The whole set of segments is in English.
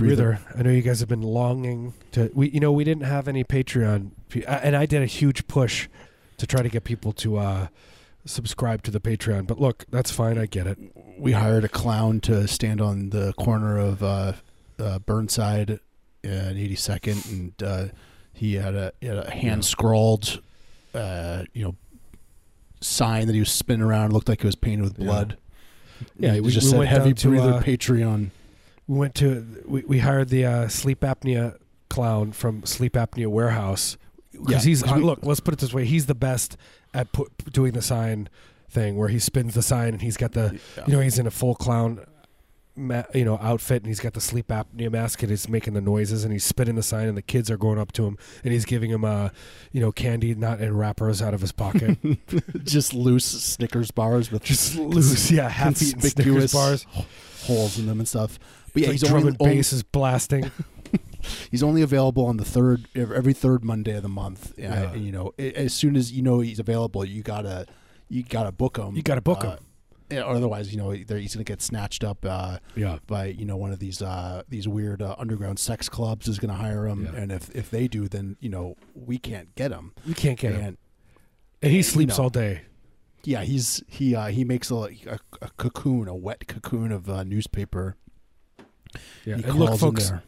This, This is heavy breather. I know you guys have been longing to. We, you know, we didn't have any Patreon, uh, and I did a huge push to try to get people to uh, subscribe to the Patreon. But look, that's fine. I get it. We hired a clown to stand on the corner of uh, uh, Burnside and 82nd, and uh, he had a, he had a hand scrawled, uh, you know, sign that he was spinning around. It looked like it was painted with blood. Yeah, It we- just we said heavy down to, breather uh, Patreon. We went to. We, we hired the uh, sleep apnea clown from Sleep Apnea Warehouse because Yeah, he's we- look. Let's put it this way: he's the best at put, doing the sign thing, where he spins the sign and he's got the. You know, he's in a full clown, ma- you know, outfit, and he's got the sleep apnea mask, and he's making the noises, and he's spinning the sign, and the kids are going up to him, and he's giving him, uh, you know, candy, not in wrappers, out of his pocket, just loose Snickers bars with just loose, yeah, half eaten Snickers bars. holes in them and stuff. But yeah, It's he's drum only, and only- bass is blasting. He's only available on the third every third Monday of the month. Uh, Yeah. you know, as soon as you know he's available, you gotta you gotta book him. You gotta book Uh, him. yeah, or otherwise, you know, he's gonna get snatched up uh, Yeah, by you know one of these uh, these weird uh, underground sex clubs is gonna hire him, Yeah. and if if they do, then you know we can't get him. you can't get him, And and he you sleeps know. all day. yeah, he's he uh, he makes a, a, a cocoon, a wet cocoon of uh, newspaper. Yeah, He and look, folks, there.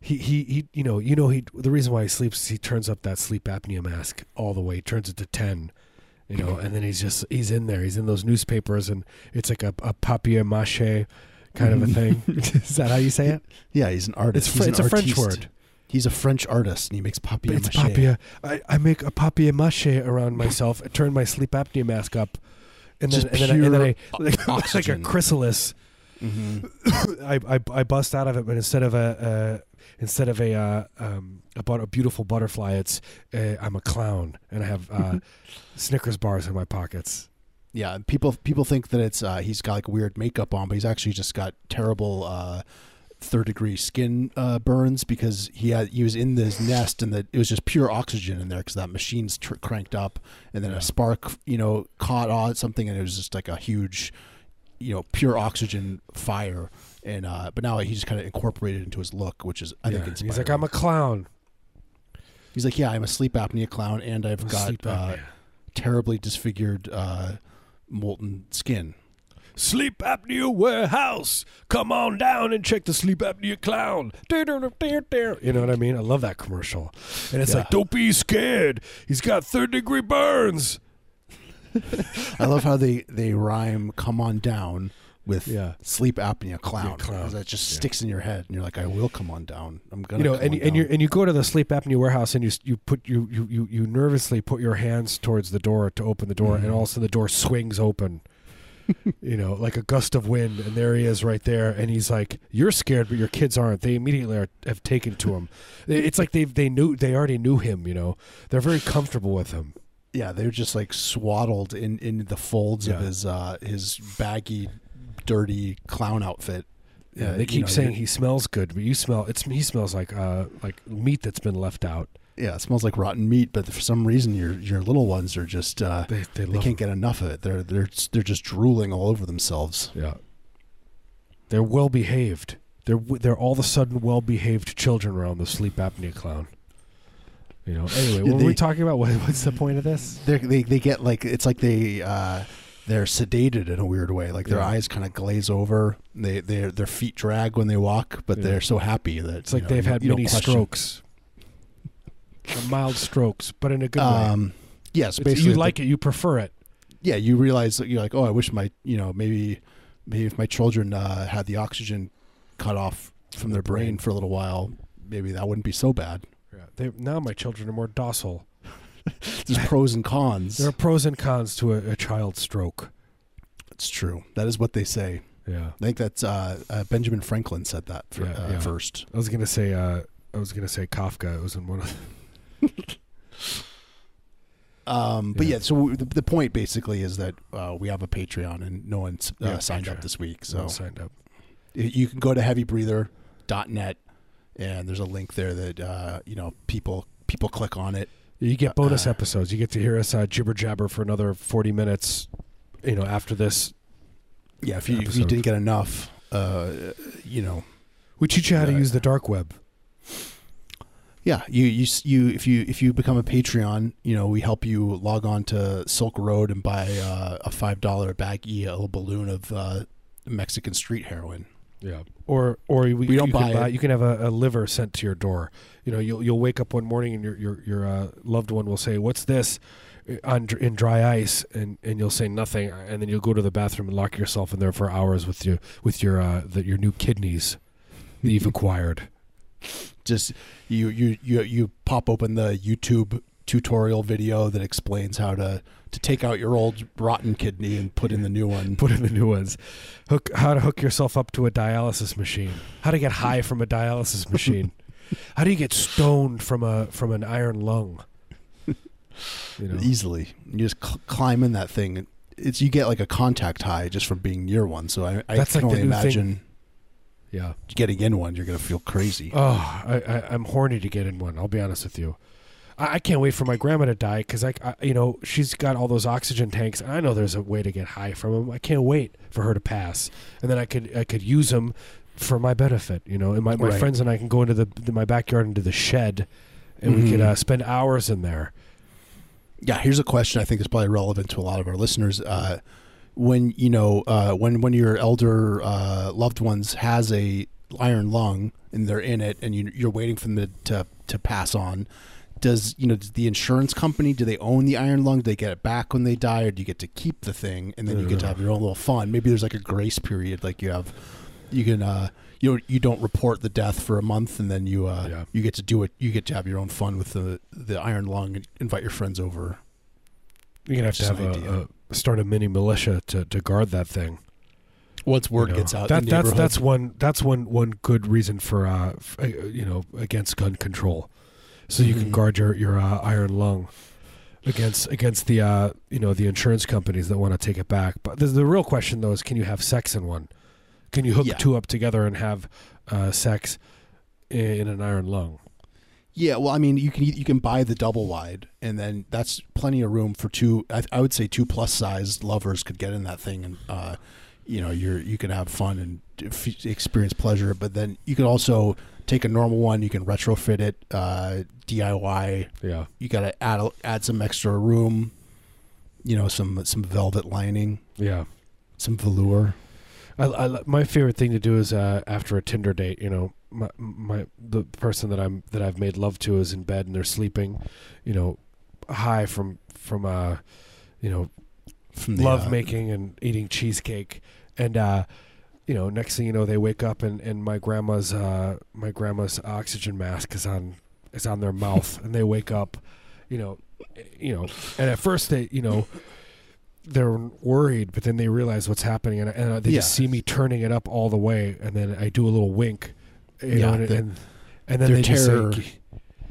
he, he he you know you know he the reason why he sleeps is he turns up that sleep apnea mask all the way he turns it to 10 you know and then he's just he's in there he's in those newspapers and it's like a, a papier mache kind of a thing is that how you say it Yeah, he's an artist. it's, fr- it's a french word He's a French artist, and he makes papier it's mache. papier I, I make a papier mache around myself I turn my sleep apnea mask up and then, and then, I, and then I like, like a chrysalis Mhm. I, I I bust out of it, but instead of a uh, instead of a uh, um a, but- a beautiful butterfly, it's I'm a clown and I have uh, Snickers bars in my pockets. Yeah, people people think that it's uh, he's got like weird makeup on, but he's actually just got terrible uh, third degree skin uh, burns because he had he was in this nest and that it was just pure oxygen in there because that machine's tr- cranked up and then Yeah. a spark you know caught on something and it was just like a huge you know pure oxygen fire and uh, but now he just kind of incorporated into his look, which is I Yeah, think he's like. I'm a clown. he's like yeah I'm a sleep apnea clown and I've got uh, terribly disfigured uh, molten skin. Sleep apnea warehouse. Come on down and check the sleep apnea clown. You know what I mean? I love that commercial. And it's Yeah. like, don't be scared. He's got third degree burns. I love how they they rhyme "come on down" with Yeah. sleep apnea clown. Yeah, clown. That just Yeah. sticks in your head, and you're like, "I will come on down. I'm gonna." you know, and and you and you go to the sleep apnea warehouse and you you put you you you, you nervously put your hands towards the door to open the door, and Mhm. all of a sudden the door swings open. you know, like a gust of wind, and there he is right there, and he's like, "You're scared, but your kids aren't." They immediately are, have taken to him. It's like they they knew they already knew him. You know, they're very comfortable with him. Yeah, they're just like swaddled in in the folds of his uh his baggy, dirty clown outfit. Yeah, Uh, they you keep know, saying he smells good, but you smell it's he smells like uh like meat that's been left out. yeah, it smells like rotten meat, but for some reason your your little ones are just uh, They they, they can't get enough of it. They're they're they're just drooling all over themselves. Yeah. They're well behaved. They're they're all of a sudden well behaved children around the sleep apnea clown. You know. Anyway, what were we They- talking about? What, what's the point of this? They they get like it's like they uh, they're sedated in a weird way. Like their Yeah. eyes kind of glaze over. They their their feet drag when they walk, but Yeah. they're so happy that It's like know, they've you- had you many strokes, mild strokes, but in a good way. Um, yes, It's- basically, you the- like it, you prefer it. yeah. You realize that you're like, oh, I wish my you know maybe maybe if my children uh, had the oxygen cut off from their brain. for a little while, maybe that wouldn't be so bad. Yeah. They, now my children are more docile. There's pros and cons. There are pros and cons to a, a child stroke. It's true. That is what they say. Yeah. I think that's uh, uh, Benjamin Franklin said that for, Yeah, uh, yeah. first. I was gonna say uh, I was gonna say Kafka. It was in one of Um, but Yeah. yeah, so the, the point basically is that uh, we have a Patreon and no one uh, signed Patreon. up this week. so So signed up. you can go to heavybreather.net and there's a link there that uh, you know people people click on it. You get bonus Uh, episodes. You get to hear us uh, jibber jabber for another forty minutes. You know, after this, Yeah, if you, if you didn't get enough, uh, you know, We teach you how to Uh, use the dark web. yeah, you you you if you if you become a Patreon, you know, we help you log on to Silk Road and buy uh, a five dollar baggie, a little balloon of uh, Mexican street heroin. Yeah. Or or we, We don't you can buy it. You can have a, a liver sent to your door. You know, you'll you'll wake up one morning and your your your uh, loved one will say, "What's this?" uh, on in dry ice, and, and you'll say nothing, and then you'll go to the bathroom and lock yourself in there for hours with your with your uh, the, your new kidneys that you've acquired. Just you you you you pop open the YouTube tutorial video that explains how to to take out your old rotten kidney and put in the new one. Put in the new ones. Hook how to hook yourself up to a dialysis machine. How to get high from a dialysis machine. how do you get stoned from a from an iron lung? You know. easily. You just cl- climb in that thing. It's you get like a contact high just from being near one. So I, I That's can like only new thing. imagine Yeah. getting in one. You're gonna feel crazy. Oh, I, I, I'm horny to get in one. I'll be honest with you. I, I can't wait for my grandma to die because I, I, you know, she's got all those oxygen tanks. I know there's a way to get high from them. I can't wait for her to pass, and then I could, I could use them for my benefit. You know, and my, my Right. friends and I can go into the, the my backyard into the shed, and we could Mhm. uh, spend hours in there. Yeah, here's a question I think is probably relevant to a lot of our listeners. Uh, when you know, uh, when when your elder uh, loved ones has a iron lung and they're in it, and you, you're waiting for them to to pass on, does you know does the insurance company do they own the iron lung? Do they get it back when they die, or do you get to keep the thing and then you get to have your own little fun? Maybe there's like a grace period, like you have, you can. Uh, you you don't report the death for a month, and then you uh, Yeah. you get to do it. You get to have your own fun with the the iron lung and invite your friends over. You're gonna have to have a, a start a mini militia to, to guard that thing. Once word you know. gets out, That, that's that's one that's one one good reason for uh, f- uh, you know against gun control, so you can Mhm. guard your your uh, iron lung against against the uh, you know the insurance companies that want to take it back. But the, the real question though is, can you have sex in one? Can you hook Yeah. two up together and have uh, sex in, in an iron lung? Yeah, well, I mean, you can you can buy the double wide, and then that's plenty of room for two. I, I would say two plus sized lovers could get in that thing, and uh, you know, you're you can have fun and f- experience pleasure. But then you can also take a normal one. You can retrofit it, uh, DIY. Yeah, You got to add add some extra room. You know, some some velvet lining, yeah. some velour. I, I, my favorite thing to do is uh, after a Tinder date. You know, my my the person that I'm that I've made love to is in bed and they're sleeping. You know, high from from uh, you know, From the, love uh, making and eating cheesecake, and uh, you know, next thing you know, they wake up and, and my grandma's uh, my grandma's oxygen mask is on is on their mouth, and they wake up. You know, you know, and at first they you know they're worried, but then they realize what's happening, and, and they just see me turning it up all the way, and then I do a little wink, you Yeah, know, and, the- and and then they just terror- say,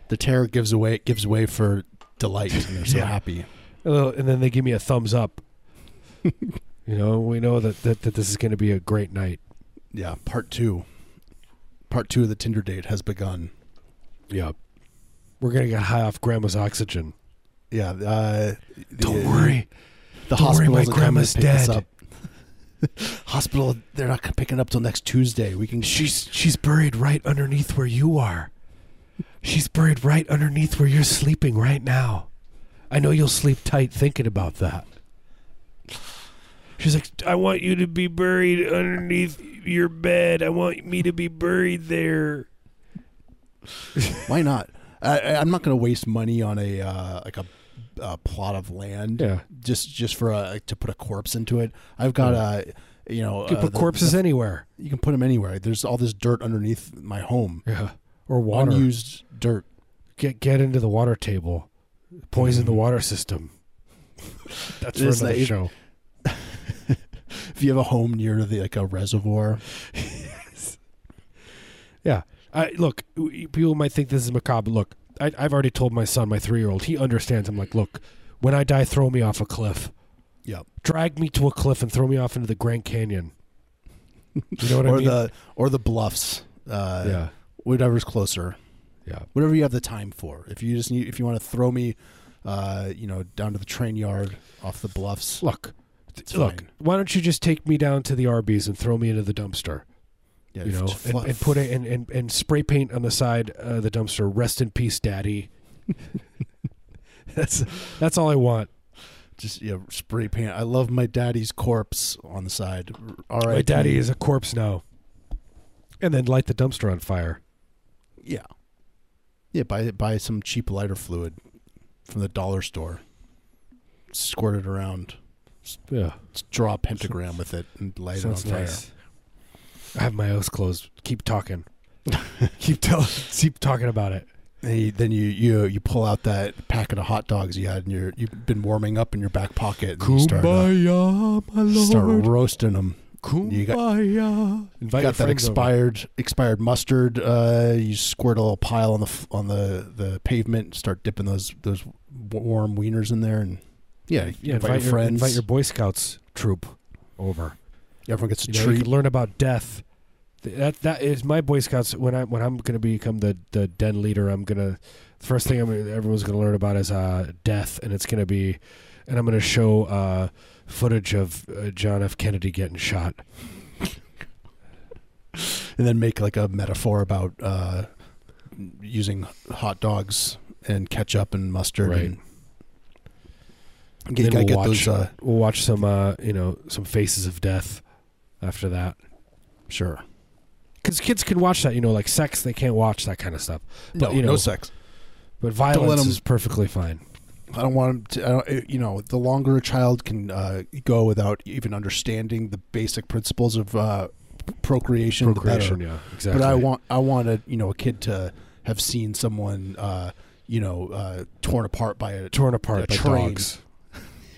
The terror gives away gives way for delight, and they're so Yeah. happy. and then they give me a thumbs up. you know, we know that, that, that this is going to be a great night. Yeah, part two. Part two of the Tinder date has begun. Yeah, we're going to get high off grandma's oxygen. Yeah, uh, Don't the, worry, The Don't worry, hospital my coming to grandma's dead. up. Hospital, they're not picking up till next Tuesday. We can. she's she's buried right underneath where you are. She's buried right underneath where you're sleeping right now. I know you'll sleep tight thinking about that. She's like, I want you to be buried underneath your bed. I want me to be buried there. Why not? I, I- I'm not going to waste money on a uh, like a, a plot of land. Yeah. Just just for a, to put a corpse into it. I've got Yeah. a you know You can uh, put the- corpses the- anywhere. you can put them anywhere. There's all this dirt underneath my home. Yeah. Or water. Unused dirt. Get get into the water table. Poison the water system. That's for It's another like- show. If you have a home near the like a reservoir, Yeah. I look. People might think this is macabre. Look, I, I've already told my son, my three-year-old. He understands. I'm like, look, when I die, throw me off a cliff. Yep. Drag me to a cliff and throw me off into the Grand Canyon. You know what I mean? the or the bluffs. Uh, yeah. whatever's closer. Yeah. whatever you have the time for. If you just need, if you want to throw me, uh, you know, down to the train yard off the bluffs. Look, Just look. fine. Why don't you just take me down to the Arby's and throw me into the dumpster? Yeah, you know, and, and put it and, and, and spray paint on the side of the dumpster. Rest in peace, Daddy. that's that's all I want. just yeah, spray paint. I love my daddy's corpse on the side. All right, My daddy is a corpse now. And then light the dumpster on fire. Yeah, yeah. Buy buy some cheap lighter fluid from the dollar store. Squirt it around. Yeah, Just draw a pentagram with it and light it on fire. nice. I have my eyes closed. Keep talking. keep telling. Keep talking about it. And you, then you, you you pull out that packet of hot dogs you had in your you've been warming up in your back pocket. And you start, uh, my lord. start roasting them. you got- Kumbaya. Your got that friends over. expired expired mustard. Uh, you squirt a little pile on the on the, the pavement. Start dipping those those warm wieners in there, and yeah, Yeah, invite, your your, friends. invite your Boy Scouts troop over. Everyone gets a You, know, you treat. can learn about death. That that is my Boy Scouts. When I when I'm going to become the the den leader, I'm gonna the first thing I'm gonna, everyone's going to learn about is uh, death, and it's going to be, and I'm going to show uh, footage of uh, John F. Kennedy getting shot. and then make like a metaphor about uh, using hot dogs and ketchup and mustard. Right. And get, we'll get watch, those. Uh, we'll watch some uh, you know some faces of death after that. sure. Because kids can watch that, you know, like sex, they can't watch that kind of stuff. No, But, you know, no sex. But violence 'em- is perfectly fine. I don't want to. I don't, you know, the longer a child can uh, go without even understanding the basic principles of uh, procreation, Procreation, yeah, exactly. But I want, I want a, you know, a kid to have seen someone, uh, you know, uh, torn apart by a torn apart a by train. dogs.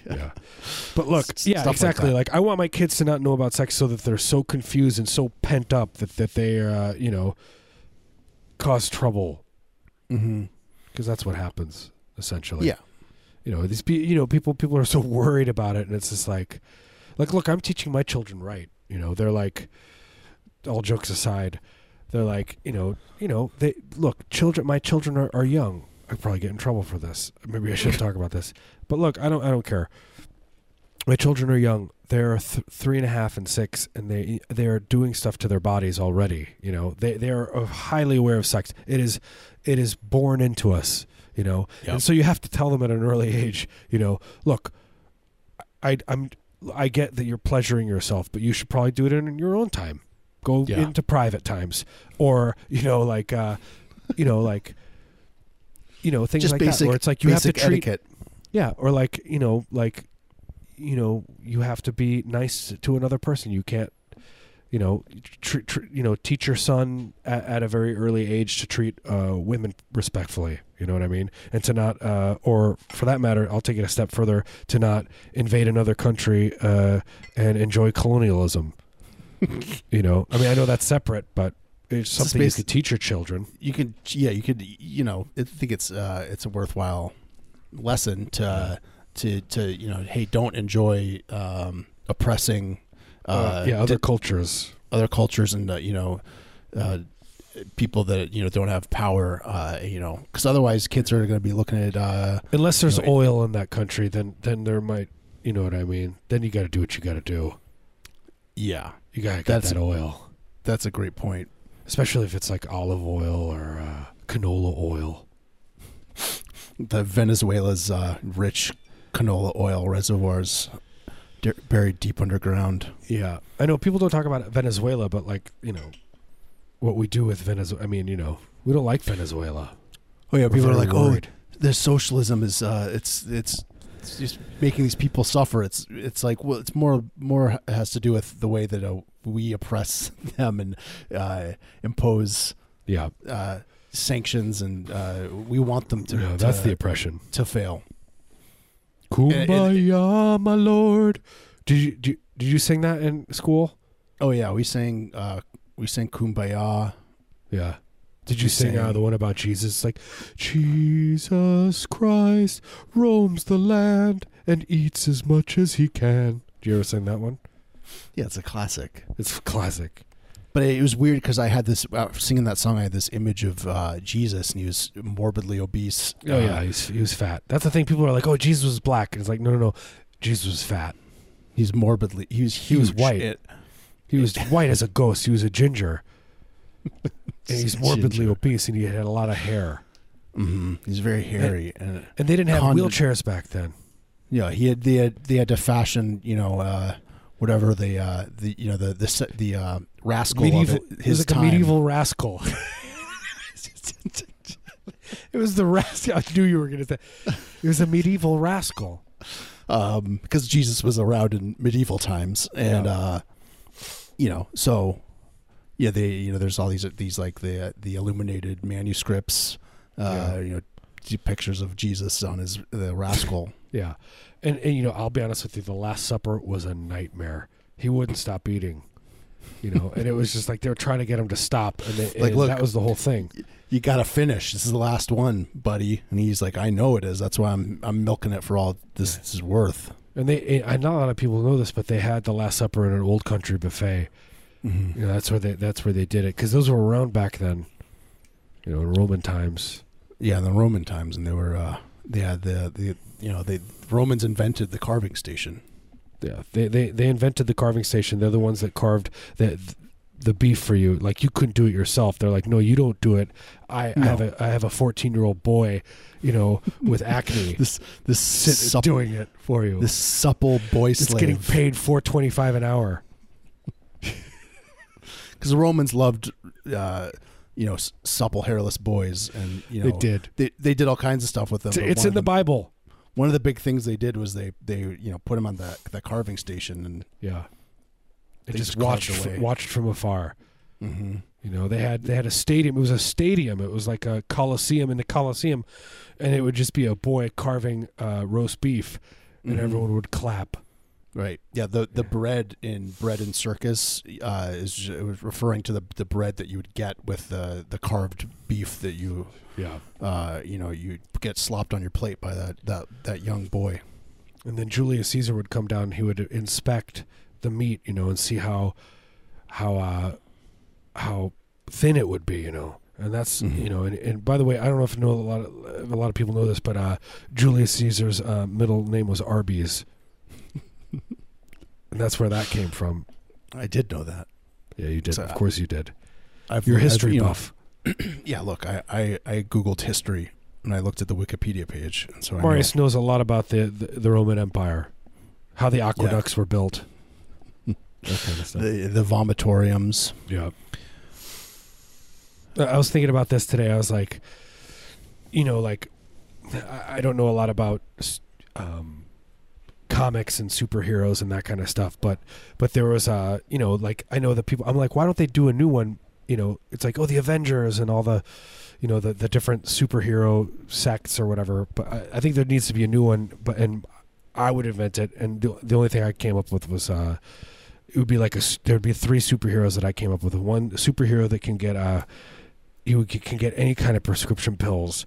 Yeah. But look, S- yeah, stuff like exactly. Like, I want my kids to not know about sex so that they're so confused and so pent up that that they uh, you know cause trouble Mm-hmm. because that's what happens essentially. Yeah. You know, these you know people people are so worried about it and it's just like like look, I'm teaching my children right. You know, they're like all jokes aside, they're like, you know, you know, they look, children my children are, are young. I probably get in trouble for this. Maybe I shouldn't talk about this. But look, I don't I don't care. My children are young. They're th- three and a half and six, and they they are doing stuff to their bodies already. You know, they they are uh, highly aware of sex. It is it is born into us. You know, Yep. and so you have to tell them at an early age. You know, look, I I'm I get that you're pleasuring yourself, but you should probably do it in your own time. Go Yeah. into private times, or you know, like uh, you know, like you know things Just like basic, that, where it's like you have to treat etiquette. yeah, or like you know, like you know, you have to be nice to another person. You can't, you know, tr- tr- you know, teach your son at, at a very early age to treat uh, women respectfully. You know what I mean? And to not, uh, or for that matter, I'll take it a step further to not invade another country uh, and enjoy colonialism. you know, I mean, I know that's separate, but it's something you could teach your children. You could, yeah, you could, you know, I think it's uh, it's a worthwhile lesson to to to you know, hey, don't enjoy um, oppressing. Uh, yeah, other di- cultures. other cultures and uh, you know uh, people that you know don't have power uh, you know because otherwise kids are going to be looking at uh, Unless there's you know, oil in that country, then then there might, you know what I mean. Then you got to do what you got to do. yeah You got to get That's- that oil, that's a great point especially if it's like olive oil or uh, canola oil. the Venezuela's uh, rich canola oil reservoirs d- buried deep underground Yeah, I know people don't talk about Venezuela, but like you know, what we do with Venezuela. I mean, you know, we don't like Venezuela. oh yeah We're people are like worried. oh their socialism is uh, it's it's it's just making these people suffer it's it's like well it's more more has to do with the way that uh, we oppress them and uh, impose yeah, uh, sanctions, and uh, we want them to. yeah, to, that's the oppression. to fail. Kumbaya, my lord. Did you, did you did you sing that in school? Oh yeah, we sang uh, we sang "Kumbaya." Yeah. Did you sing uh, the one about Jesus? It's like Jesus Christ roams the land and eats as much as he can. Do you ever sing that one? Yeah, it's a classic. It's classic. But it was weird because I had this uh, singing that song. I had this image of uh, Jesus, and he was morbidly obese. Oh uh, yeah, he's, he was fat. That's the thing. People are like, "Oh, Jesus was black," and it's like, no, no, no, Jesus was fat. He's morbidly. He was He was huge. white. It- He was white as a ghost. He was a ginger, and he's morbidly Ginger. obese, and he had a lot of hair. Mm-hmm. He's very hairy, and And they didn't have wheelchairs back then. yeah, he had they had they had to fashion, you know, uh, whatever the uh, the you know the the the uh, rascal medieval. it, it was like medieval rascal. it was the rascal. I knew you were going to say. It was a medieval rascal. um, because Jesus was around in medieval times, and Yeah. uh, you know, so yeah, they you know, there's all these these like the the illuminated manuscripts, uh, Yeah. you know, pictures of Jesus on his the rascal. Yeah, and and you know, I'll be honest with you. The Last Supper was a nightmare. He wouldn't stop eating. You know, and it was just like they were trying to get him to stop, and, they, Like, and look- that was the whole thing. you got to finish. This is the last one, buddy. And he's like, I know it is. That's why I'm I'm milking it for all this is worth. And they, I know a lot of people know this, but they had the Last Supper in an old country buffet. Mm-hmm. You know, that's where they that's where they did it because those were around back then. You know, in Roman times. Yeah, in the Roman times, and they were uh, they had the the you know they Romans invented the carving station. Yeah, they, they they invented the carving station. They're the ones that carved the the beef for you. Like you couldn't do it yourself. They're like, no, you don't do it. I, I have a I have a fourteen year old boy, you know, with acne, This this sit, sup- doing it for you. this supple boy slave. it's slave. getting paid four twenty five an hour. because the Romans loved, uh, you know, supple, hairless boys, and you know they did. They, they did all kinds of stuff with them. It's, but it's one in of the Bible. One of the big things they did was they they you know put him on the the carving station, and Yeah. They, just, just watched fr- watched from afar. mm-hmm. You know, they had they had a stadium. It was a stadium. It was like a coliseum in the coliseum, and it would just be a boy carving uh, roast beef, and Mhm. everyone would clap. Right, yeah. The the bread in bread and circus uh, is it was referring to the the bread that you would get with the the carved beef that you Yeah. uh you know you get slopped on your plate by that that that young boy. And then Julius Caesar would come down. He would inspect the meat, you know, and see how how uh, how thin it would be, you know. And that's Mhm. you know. And, and by the way, I don't know if know a lot of a lot of people know this, but uh, Julius Caesar's uh, middle name was Arby's, and that's where that came from. I did know that. Yeah, you did. So, of course, you did. I've, You're a I've, history you know, buff. yeah, look, I, I, I googled history and I looked at the Wikipedia page, and so I know. Marius knows a lot about the, the the Roman Empire, how the aqueducts were built, that kind of stuff. the the vomitoriums. Yeah. I was thinking about this today. I was like, you know, like, I I don't know a lot about um, comics and superheroes and that kind of stuff, but but there was uh, you know, like I know that people. I'm like, why don't they do a new one? You know, it's like oh, the Avengers and all the, you know, the the different superhero sects or whatever. But I, I think there needs to be a new one. But and I would invent it. And the, the only thing I came up with was uh, it would be like a there'd be three superheroes that I came up with. One superhero that can get uh he would, can get any kind of prescription pills,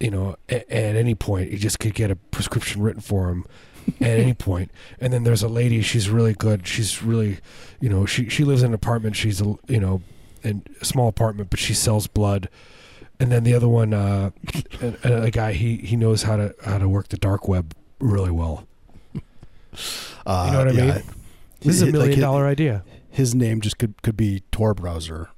you know, at, at any point. He just could get a prescription written for him at any point. And then there's a lady. She's really good. She's really, you know, she she lives in an apartment. She's a you know, in a small apartment, but she sells blood. And then the other one, uh, a, a guy he he knows how to how to work the dark web really well. Uh, You know what I yeah. mean? This is a Like, million his- dollar idea. His name just could could be Tor browser.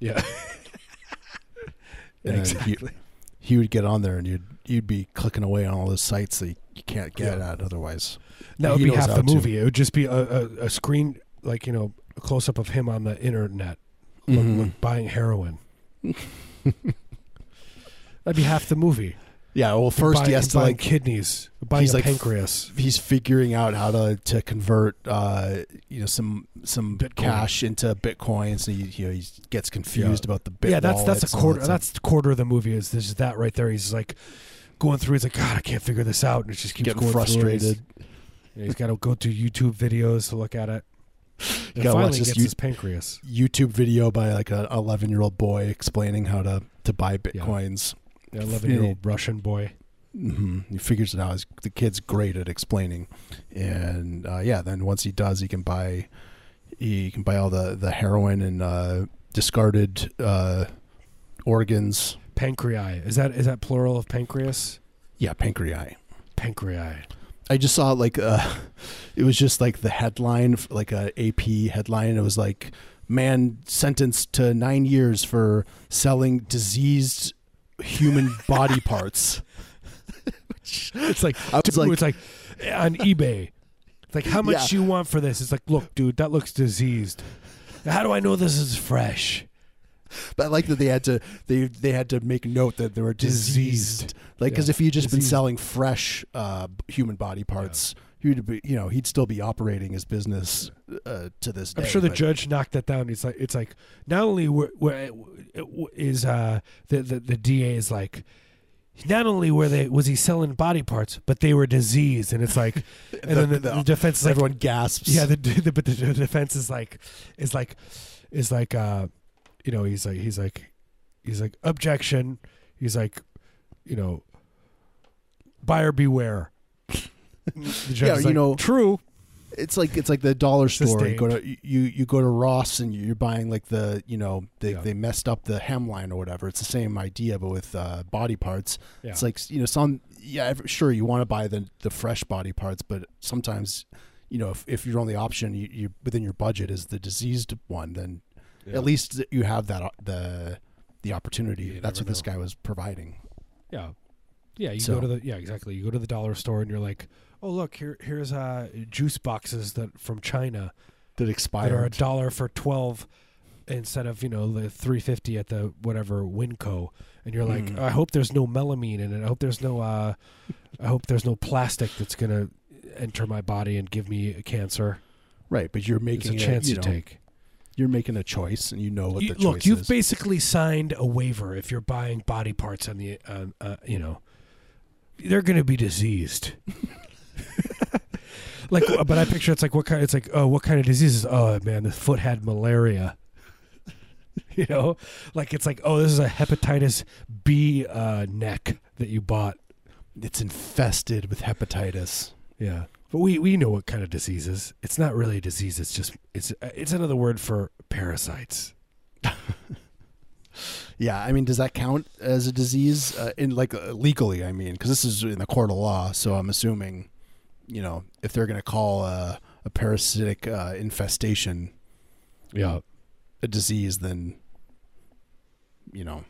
Yeah. Exactly. He would get on there, and you'd you'd be clicking away on all those sites that you can't get Yeah. at otherwise. That would He be half the movie. It would just be a, a, a screen, like you know, a close up of him on the internet, look, Mhm. look, buying heroin. That'd be half the movie. Yeah. Well, first buying, he has to buying like kidneys, buying he's a like- pancreas. he's figuring out how to to convert uh you know some some Bitcoin. cash into bitcoins and he you know he gets confused about the bit yeah, that's that's a quarter. that. That's the quarter of the movie. Is this is that right there? He's like going through. He's like, God, I can't figure this out, and it just keeps getting going frustrated. He's, yeah, he's got to go to YouTube videos to look at it. And gotta watch finally this gets you- his pancreas. YouTube video by like an 11 year old boy explaining how to to buy bitcoins. The eleven-year-old Russian boy. hmm He figures it out. The kid's great at explaining, and uh, yeah, then once he does, he can buy he can buy all the the heroin and uh, discarded uh, organs. Pancreas. Is that is that plural of pancreas? Yeah, pancreas. Pancreas. I just saw like uh, it was just like the headline, like a AP headline. It was like man sentenced to nine years for selling diseased human body parts. It's like, I was like- it's like on eBay. It's like, how much Yeah. you want for this? It's like, look, dude, that looks diseased. How do I know this is fresh? But I like that they had to they they had to make note that they were diseased. Diseased. Like because Yeah. if you just been selling fresh uh, human body parts, he'd be you know he'd still be operating his business uh, to this day. I'm sure the judge knocked that down. It's like, it's like, not only were, were, is uh, the, the the DA is like, not only were they was he selling body parts, but they were diseased, and it's like, and then the, the- the defense is like, everyone gasps. Yeah, the, the but the defense is like is like is like uh you know, he's like he's like he's like objection. He's like, you know, buyer beware. Yeah, you like, know- true. it's like it's like the dollar store. You go to you you go to Ross and you're buying like the you know they, Yeah. they messed up the hemline or whatever. It's the same idea, but with uh, body parts. Yeah. It's like you know some yeah sure you want to buy the the fresh body parts, but sometimes you know if, if your only option you, you within your budget is the diseased one, then Yeah. at least you have that the the opportunity. You That's what this guy was providing. Yeah. Yeah, you So- go to the yeah, exactly. You go to the dollar store and you're like, "Oh, look, here here's uh juice boxes that from China That expired that are a dollar for 12 instead of, you know, the 350 at the whatever Winco." And you're like, Mhm. "I hope there's no melamine in it. I hope there's no uh I hope there's no plastic that's going to enter my body and give me a cancer." right, but you're It's making a chance you to know, take. You're making a choice, and you know what You- the look, choice you've basically signed a waiver if you're buying body parts on the, uh, uh, you know, they're going to be diseased. like, but I picture it's like what kind? It's like, oh, what kind of diseases? Oh man, the foot had malaria. you know, like it's like, oh, this is a hepatitis B uh, neck that you bought. it's infested with hepatitis. Yeah, but we we know what kind of diseases. It's not really a disease. It's just it's it's another word for parasites. Yeah, I mean, does that count as a disease uh, in like uh, legally? I mean, because this is in the court of law, so I'm assuming, you know, if they're going to call a, a parasitic uh, infestation Yeah, a disease, then, you know,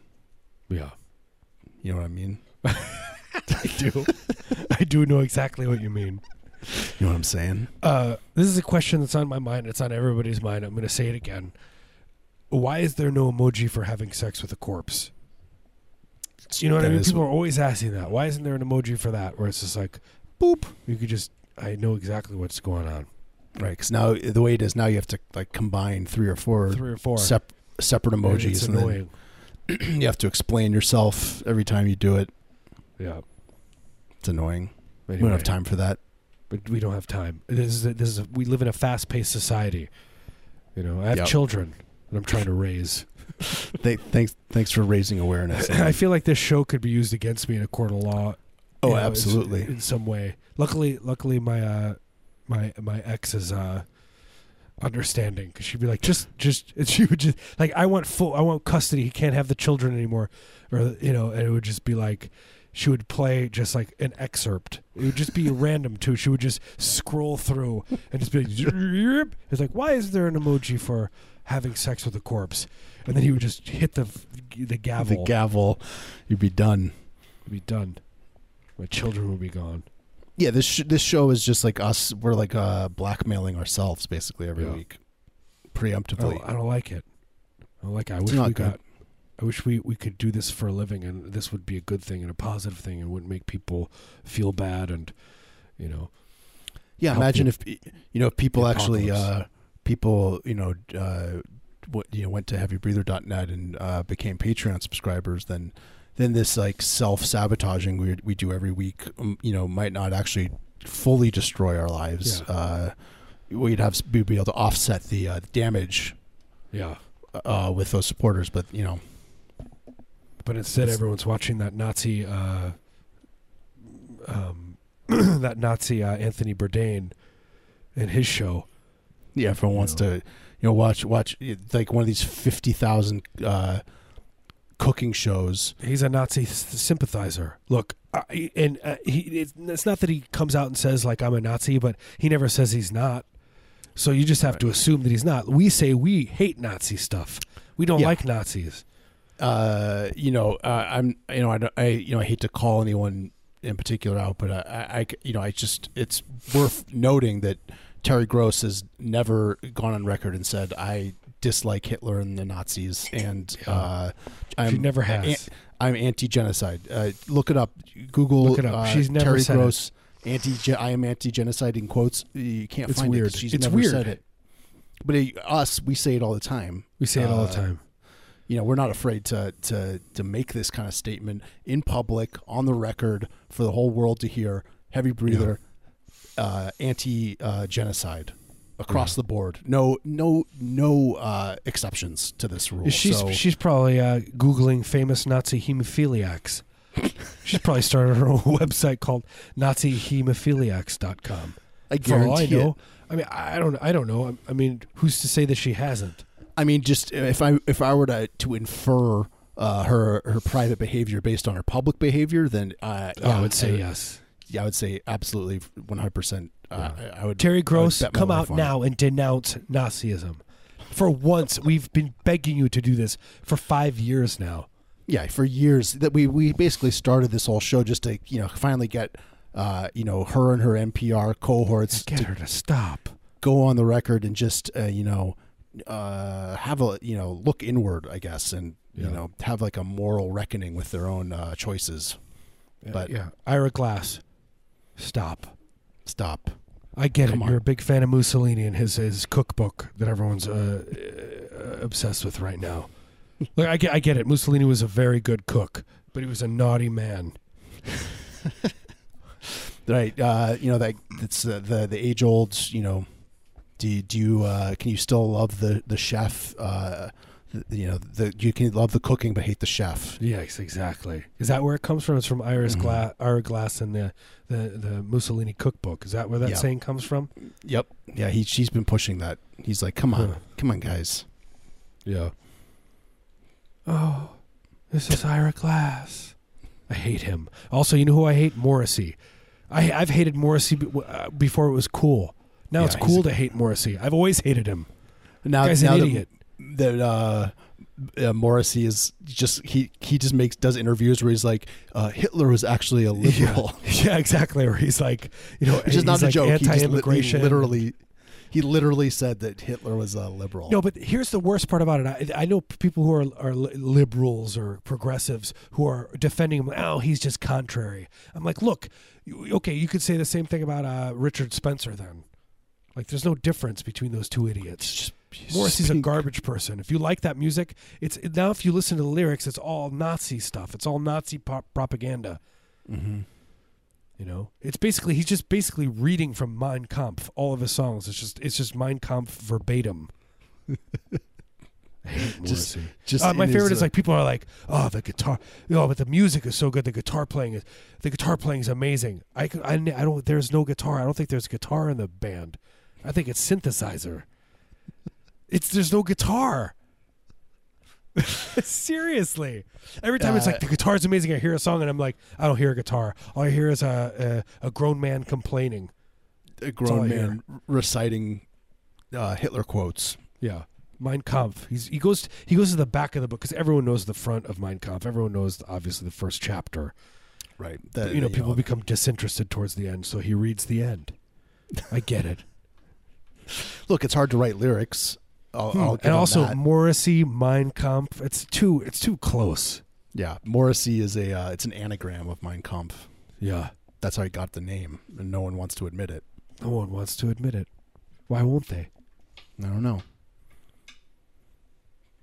yeah. you know what I mean. I do. I do know exactly what you mean. You know what I'm saying? Uh, this is a question that's on my mind. It's on everybody's mind. I'm going to say it again. Why is there no emoji for having sex with a corpse? You know what I mean? People are always asking that. Why isn't there an emoji for that? Where it's just like, boop. You could just, I know exactly what's going on. right? Because now the way it is now, you have to like combine three or four Three or four. sep- separate emojis, It's and annoying. you have to explain yourself every time you do it. Yeah. It's annoying. We don't have time for that. But we don't have time. This is a, this is a, we live in a fast-paced society. You know, I have Yep. children that I'm trying to raise. Th- thanks, thanks for raising awareness. I feel like this show could be used against me in a court of law. Oh, you know, absolutely. in some way. Luckily, luckily, my uh, my my ex is uh, understanding because she'd be like, just just and she would just like, I want full, I want custody. He can't have the children anymore, or you know, and it would just be like. She would play just like an excerpt. It would just be random too. She would just scroll through and just be like, it's like, why is there an emoji for having sex with a corpse? And then he would just hit the the gavel. the gavel, you'd be done. You'd be done. My children would be gone. Yeah, this sh- this show is just like us. We're like uh, blackmailing ourselves basically every Yeah. week, I preemptively. don't, I don't like it. I don't like it. I It's wish not we good. got. I wish we, we could do this for a living, and this would be a good thing and a positive thing, and wouldn't make people feel bad, and you know, yeah, imagine if you know if people actually uh, people you know uh, what you know went to heavybreather.net and uh, became Patreon subscribers, then then this like self sabotaging we we do every week, um, you know, might not actually fully destroy our lives. Yeah. Uh, we'd have we'd be able to offset the uh, damage yeah. uh, with those supporters, but you know. But instead, everyone's watching that Nazi, uh, um, that Nazi uh, Anthony Bourdain, and his show. Yeah, everyone wants know. to, you know, watch watch like one of these fifty thousand uh, cooking shows. He's a Nazi sympathizer. Look, I, and uh, he it's, it's not that he comes out and says like I'm a Nazi, but he never says he's not. So you just have to assume that he's not. We say we hate Nazi stuff. We don't Yeah. like Nazis. Uh, you know, uh, I'm, you know, I, I, you know, I hate to call anyone in particular out, but I, I, you know, I just, it's worth noting that Terry Gross has never gone on record and said I dislike Hitler and the Nazis, and uh, I'm never has. an- I'm anti-genocide. Uh, look it up. Google. Look it up. Uh, She's never Terry said it. Gross. Anti. I am anti-genocide in quotes. You can't It's find it. weird. She's It's never weird. said it. But uh, us, we say it all the time we say it all the uh, time. You know we're not afraid to to to make this kind of statement in public on the record for the whole world to hear heavy breather uh anti uh genocide across the board no no no uh exceptions to this rule She's so she's probably uh, googling famous Nazi hemophiliacs. she's probably started her own website called NaziHemophiliacs.com. i For all I guarantee know, it. I mean, I don't, I don't know. I mean, who's to say that she hasn't? I mean just if i if i were to to infer uh, her her private behavior based on her public behavior, then uh, yeah, I would say I, yes. Yeah, I would say absolutely, one hundred percent. Uh, I would Terry Gross, my come out on it. now and denounce Nazism. For once, we've been begging you to do this for five years now. yeah for years that we we basically started this whole show just to you know finally get uh you know her and her NPR cohorts Get to her to stop. go on the record and just uh, you know uh have a you know look inward I guess and Yeah. you know have like a moral reckoning with their own uh, choices But- yeah, Ira Glass, stop. stop I get Come it. on. You're a big fan of Mussolini and his his cookbook that everyone's uh, uh, obsessed with right now. Look, I get, I get it. Mussolini was a very good cook, but he was a naughty man. right uh you know that it's uh, the the age old you know do you, do you uh can you still love the the chef uh th- you know the you can love the cooking but hate the chef Yes, exactly. Is that where it comes from? It's from Iris Mhm. Gla- Ira Glass and the, the the Mussolini cookbook. Is that where that Yeah. saying comes from? Yep. Yeah, he she's been pushing that. He's like, "Come on. Huh. Come on, guys." Yeah. Oh, this is Ira Glass. I hate him. Also, you know who I hate? Morrissey. I I've hated Morrissey be- uh, before it was cool. Now Yeah, it's cool to hate Morrissey. I've always hated him. Now, Guy's now an that- idiot. That, uh, uh, Morrissey is just he he just makes does interviews where he's like, uh, "Hitler was actually a liberal," Yeah, exactly. Where he's like, you know, which is not a like joke. He just he Anti-immigration. literally, he literally said that Hitler was a liberal. No, but here's the worst part about it. I, I know people who are, are liberals or progressives who are defending him. Oh, he's just contrary. I'm like, look, okay, you could say the same thing about uh, Richard Spencer then. Like, there's no difference between those two idiots. Morrissey's a garbage person. If you like that music, it's now if you listen to the lyrics, it's all Nazi stuff. It's all Nazi pop propaganda. Mhm. You know, it's basically he's just basically reading from Mein Kampf. All of his songs, it's just it's just Mein Kampf verbatim. I hate Just- Morrissey. Just Uh, my favorite his, is uh, like people are like, oh, the guitar, oh, but the music is so good. The guitar playing is, the guitar playing is amazing. I, I, I don't. There's no guitar. I don't think there's guitar in the band. I think it's synthesizer. It's there's no guitar. Seriously, every time it's Uh, like the guitar's amazing. I hear a song and I'm like, I don't hear a guitar. All I hear is a a, a grown man complaining. a all I grown man reciting uh, Hitler quotes. Yeah. Mein Kampf. He's he goes he goes to the back of the book because everyone knows the front of Mein Kampf. Everyone knows obviously the first chapter. Right. That, you know, people become disinterested towards the end, so he reads the end. I get it. Look. It's hard to write lyrics. I'll, I'll give and also that. Morrissey, Mein Kampf. It's too it's too close. yeah, Morrissey is a uh, it's an anagram of Mein Kampf. Yeah. That's how he got the name, and no one wants to admit it. No one wants to admit it. Why won't they? I don't know.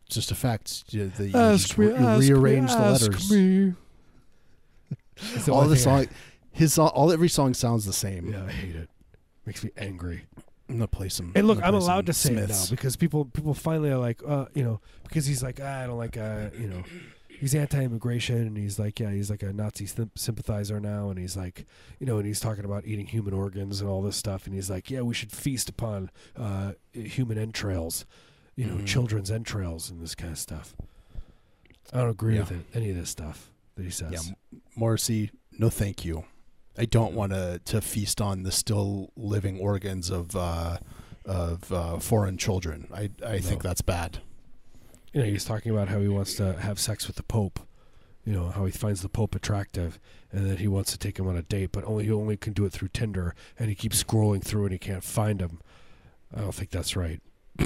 It's just a fact. You, the, you just re- you rearrange the letters. me. The All the thing I- song, his song, all every song sounds the same. Yeah, I hate it. Makes me angry. I'm gonna play some. And look, gonna I'm allowed to say it now because people people finally are like, uh, you know, because he's like, ah, I don't like, uh, you know, he's anti-immigration and he's like, yeah, he's like a Nazi sym- sympathizer now, and he's like, you know, and he's talking about eating human organs and all this stuff, and he's like, yeah, we should feast upon uh, human entrails, you know, Mhm. children's entrails and this kind of stuff. I don't agree Yeah. with it, any of this stuff that he says. Yeah, Morrissey, no, thank you. I don't want to to feast on the still living organs of uh, of uh, foreign children. I I think that's bad. you know, he's talking about how he wants to have sex with the Pope. You know, how he finds the Pope attractive, and that he wants to take him on a date, but only he only can do it through Tinder, and he keeps scrolling through and he can't find him. I don't think that's right.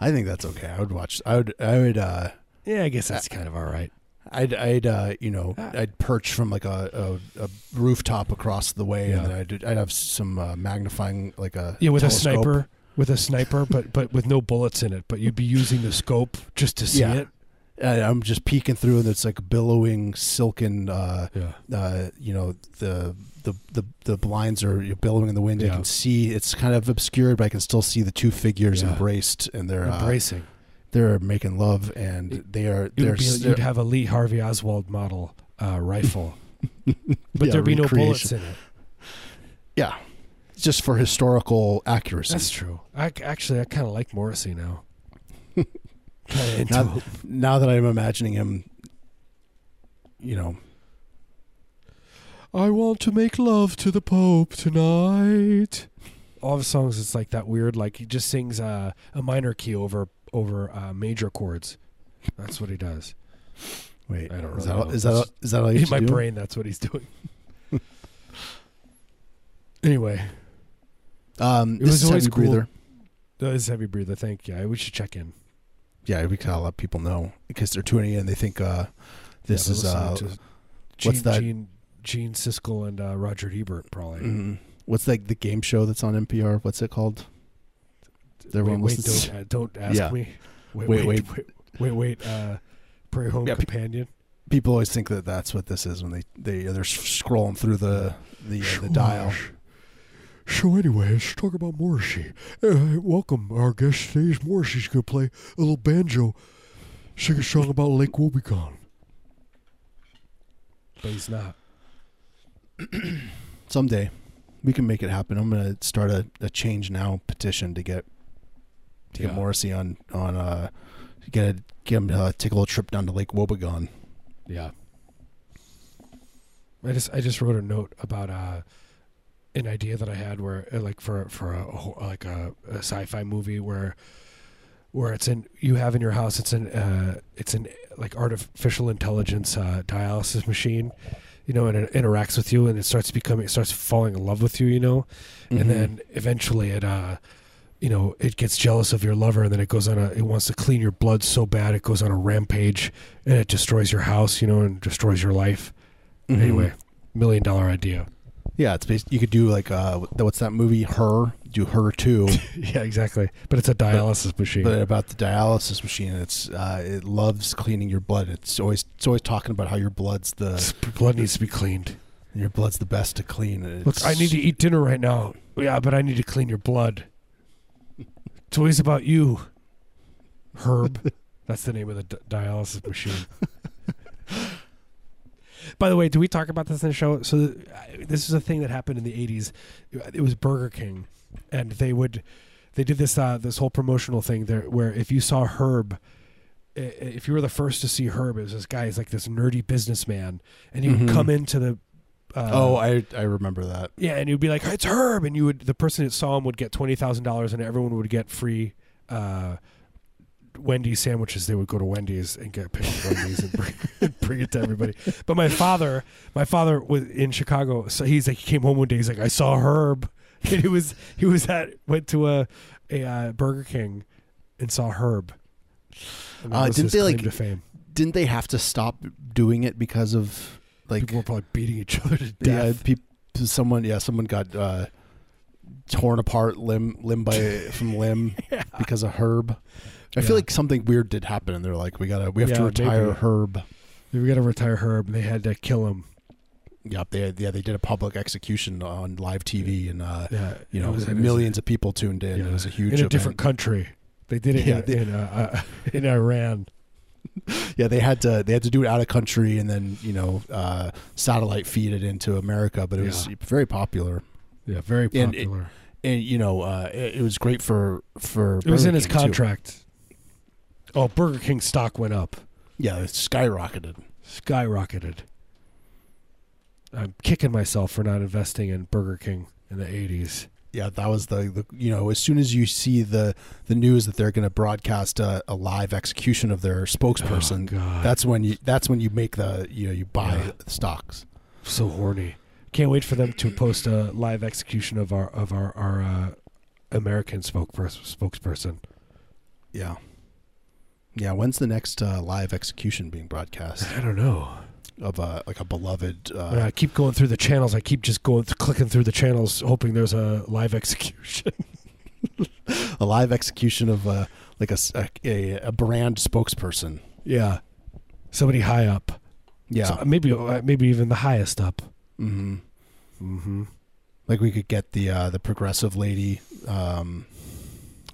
I think that's okay. I would watch. I would. I would. Uh, Yeah, I guess that's kind of all right. I'd. I'd. Uh, you know. Ah. I'd perch from like a, a, a rooftop across the way, and then I'd. I'd have some uh, magnifying, like a Yeah, with telescope. a sniper, with a sniper, but but with no bullets in it. But you'd be using the scope just to see Yeah. it. And I'm just peeking through, and it's like billowing silken. Uh, Yeah, uh, you know the the the, the blinds are billowing in the wind. You Yeah. can see it's kind of obscured, but I can still see the two figures Yeah. embraced, and they're uh, embracing. They're making love, and It- they are they're, be, s- you'd have a Lee Harvey Oswald model uh, rifle, but Yeah, there'd be no bullets in it. yeah, just for historical accuracy. That's true. I actually I kind of like Morrissey now. kind of into Now, now that I'm imagining him, you know, I want to make love to the Pope tonight. All the songs, it's like that weird. Like he just sings uh, a minor key over over uh, major chords. That's what he does. wait, I don't is really that know. is that is that all you In my do? brain, that's what he's doing. anyway, Um, It this was is always heavy cool. breather. that is heavy breather. Thank you. We should check in. Yeah, we gotta let people know because they're tuning in. They think uh, this Yeah, is uh, Gene, what's that- Gene, Gene Siskel and uh, Roger Ebert probably. mm, what's like the game show that's on NPR? What's it called? Everyone wait, wait, listens don't, uh, don't ask Yeah. me. Wait, Wait, wait, wait, wait, wait. Uh, Prairie Home Yeah, pe- Companion. people always think that that's what this is when they they they're scrolling through the the, uh, the dial. So anyway, let's talk about Morrissey. Uh, welcome, our guest today is Morrissey's going to play a little banjo, sing a song about Lake Wobegon. But he's not. Someday we can make it happen. I'm gonna start a, a change now petition to get to get Yeah. Morrissey on on uh get a, get him to uh, take a little trip down to Lake Wobegon. Yeah. I just I just wrote a note about uh an idea that I had where uh, like for for a, ho- like a, a sci-fi movie where where it's in you have in your house it's an uh it's an like artificial intelligence uh dialysis machine you know and it interacts with you and it starts becoming it starts falling in love with you you know Mhm. and then eventually it uh you know it gets jealous of your lover and then it goes on a it wants to clean your blood so bad it goes on a rampage and it destroys your house you know and destroys your life Mhm. anyway million dollar idea yeah, it's based, you could do like uh what's that movie? Her do her too, yeah exactly but it's a dialysis machine but about the dialysis machine. It's uh it loves cleaning your blood. It's always it's always talking about how your blood's the blood needs to be cleaned your blood's the best to clean. It's, look i need to eat dinner right now yeah but i need to clean your blood it's always about you herb that's the name of the d- dialysis machine By the way, do we talk about this in the show? So uh, this is a thing that happened in the '80s. It was Burger King, and they would they did this uh, this whole promotional thing there where if you saw Herb. i- If you were the first to see Herb, it was this guy. He's like this nerdy businessman, and he would Mhm. come into the. Uh, Oh, I I remember that. yeah, and you'd be like, "It's Herb," and you would the person that saw him would get twenty thousand dollars, and everyone would get free uh, Wendy's sandwiches. They would go to Wendy's and get pick up Wendy's and bring, and bring it to everybody. But my father, my father was in Chicago, so he's like, he came home one day. He's like, "I saw Herb," and he was he was at went to a a uh, Burger King and saw Herb. And Uh, was didn't his they, like, to fame? Didn't they have to stop doing it because of like People were probably beating each other to yeah, death. someone yeah, someone got uh torn apart limb limb by from limb Yeah. because of Herb. I Yeah. feel like something weird did happen and they're like we got to we have to retire maybe. Herb. We got to retire Herb. and They had to kill him. Yep, they yeah, they did a public execution on live TV and uh Yeah, you know, was- it was- millions of people tuned in. yeah, It was a huge in a event. different country. They did it Yeah, in, they- in, uh, uh, in Iran. yeah, they had to they had to do it out of country and then you know uh, satellite feed it into America, but it was very popular. Yeah, very And it- popular. And you know, uh, it, it was great for for. It, was Burger in his King, too. contract. Oh, Burger King stock went up. Yeah, it skyrocketed. skyrocketed. I'm kicking myself for not investing in Burger King in the 80s. Yeah, that was the, the you know as soon as you see the the news that they're going to broadcast a, a live execution of their spokesperson, Oh, that's when you that's when you make the you know you buy Yeah. the stocks. so horny. Can't wait for them to post a live execution of our of our our uh, American spokespers- spokesperson. Yeah, yeah. When's the next uh, live execution being broadcast I don't know. Of a like a beloved? Uh, I keep going through the channels. I keep just going clicking through the channels, hoping there's a live execution. a live execution of uh, like a, a a- a brand spokesperson. yeah, somebody high up. Yeah, So maybe uh, maybe even the highest up. hmm Mm-hmm. like we could get the uh, the progressive lady, um,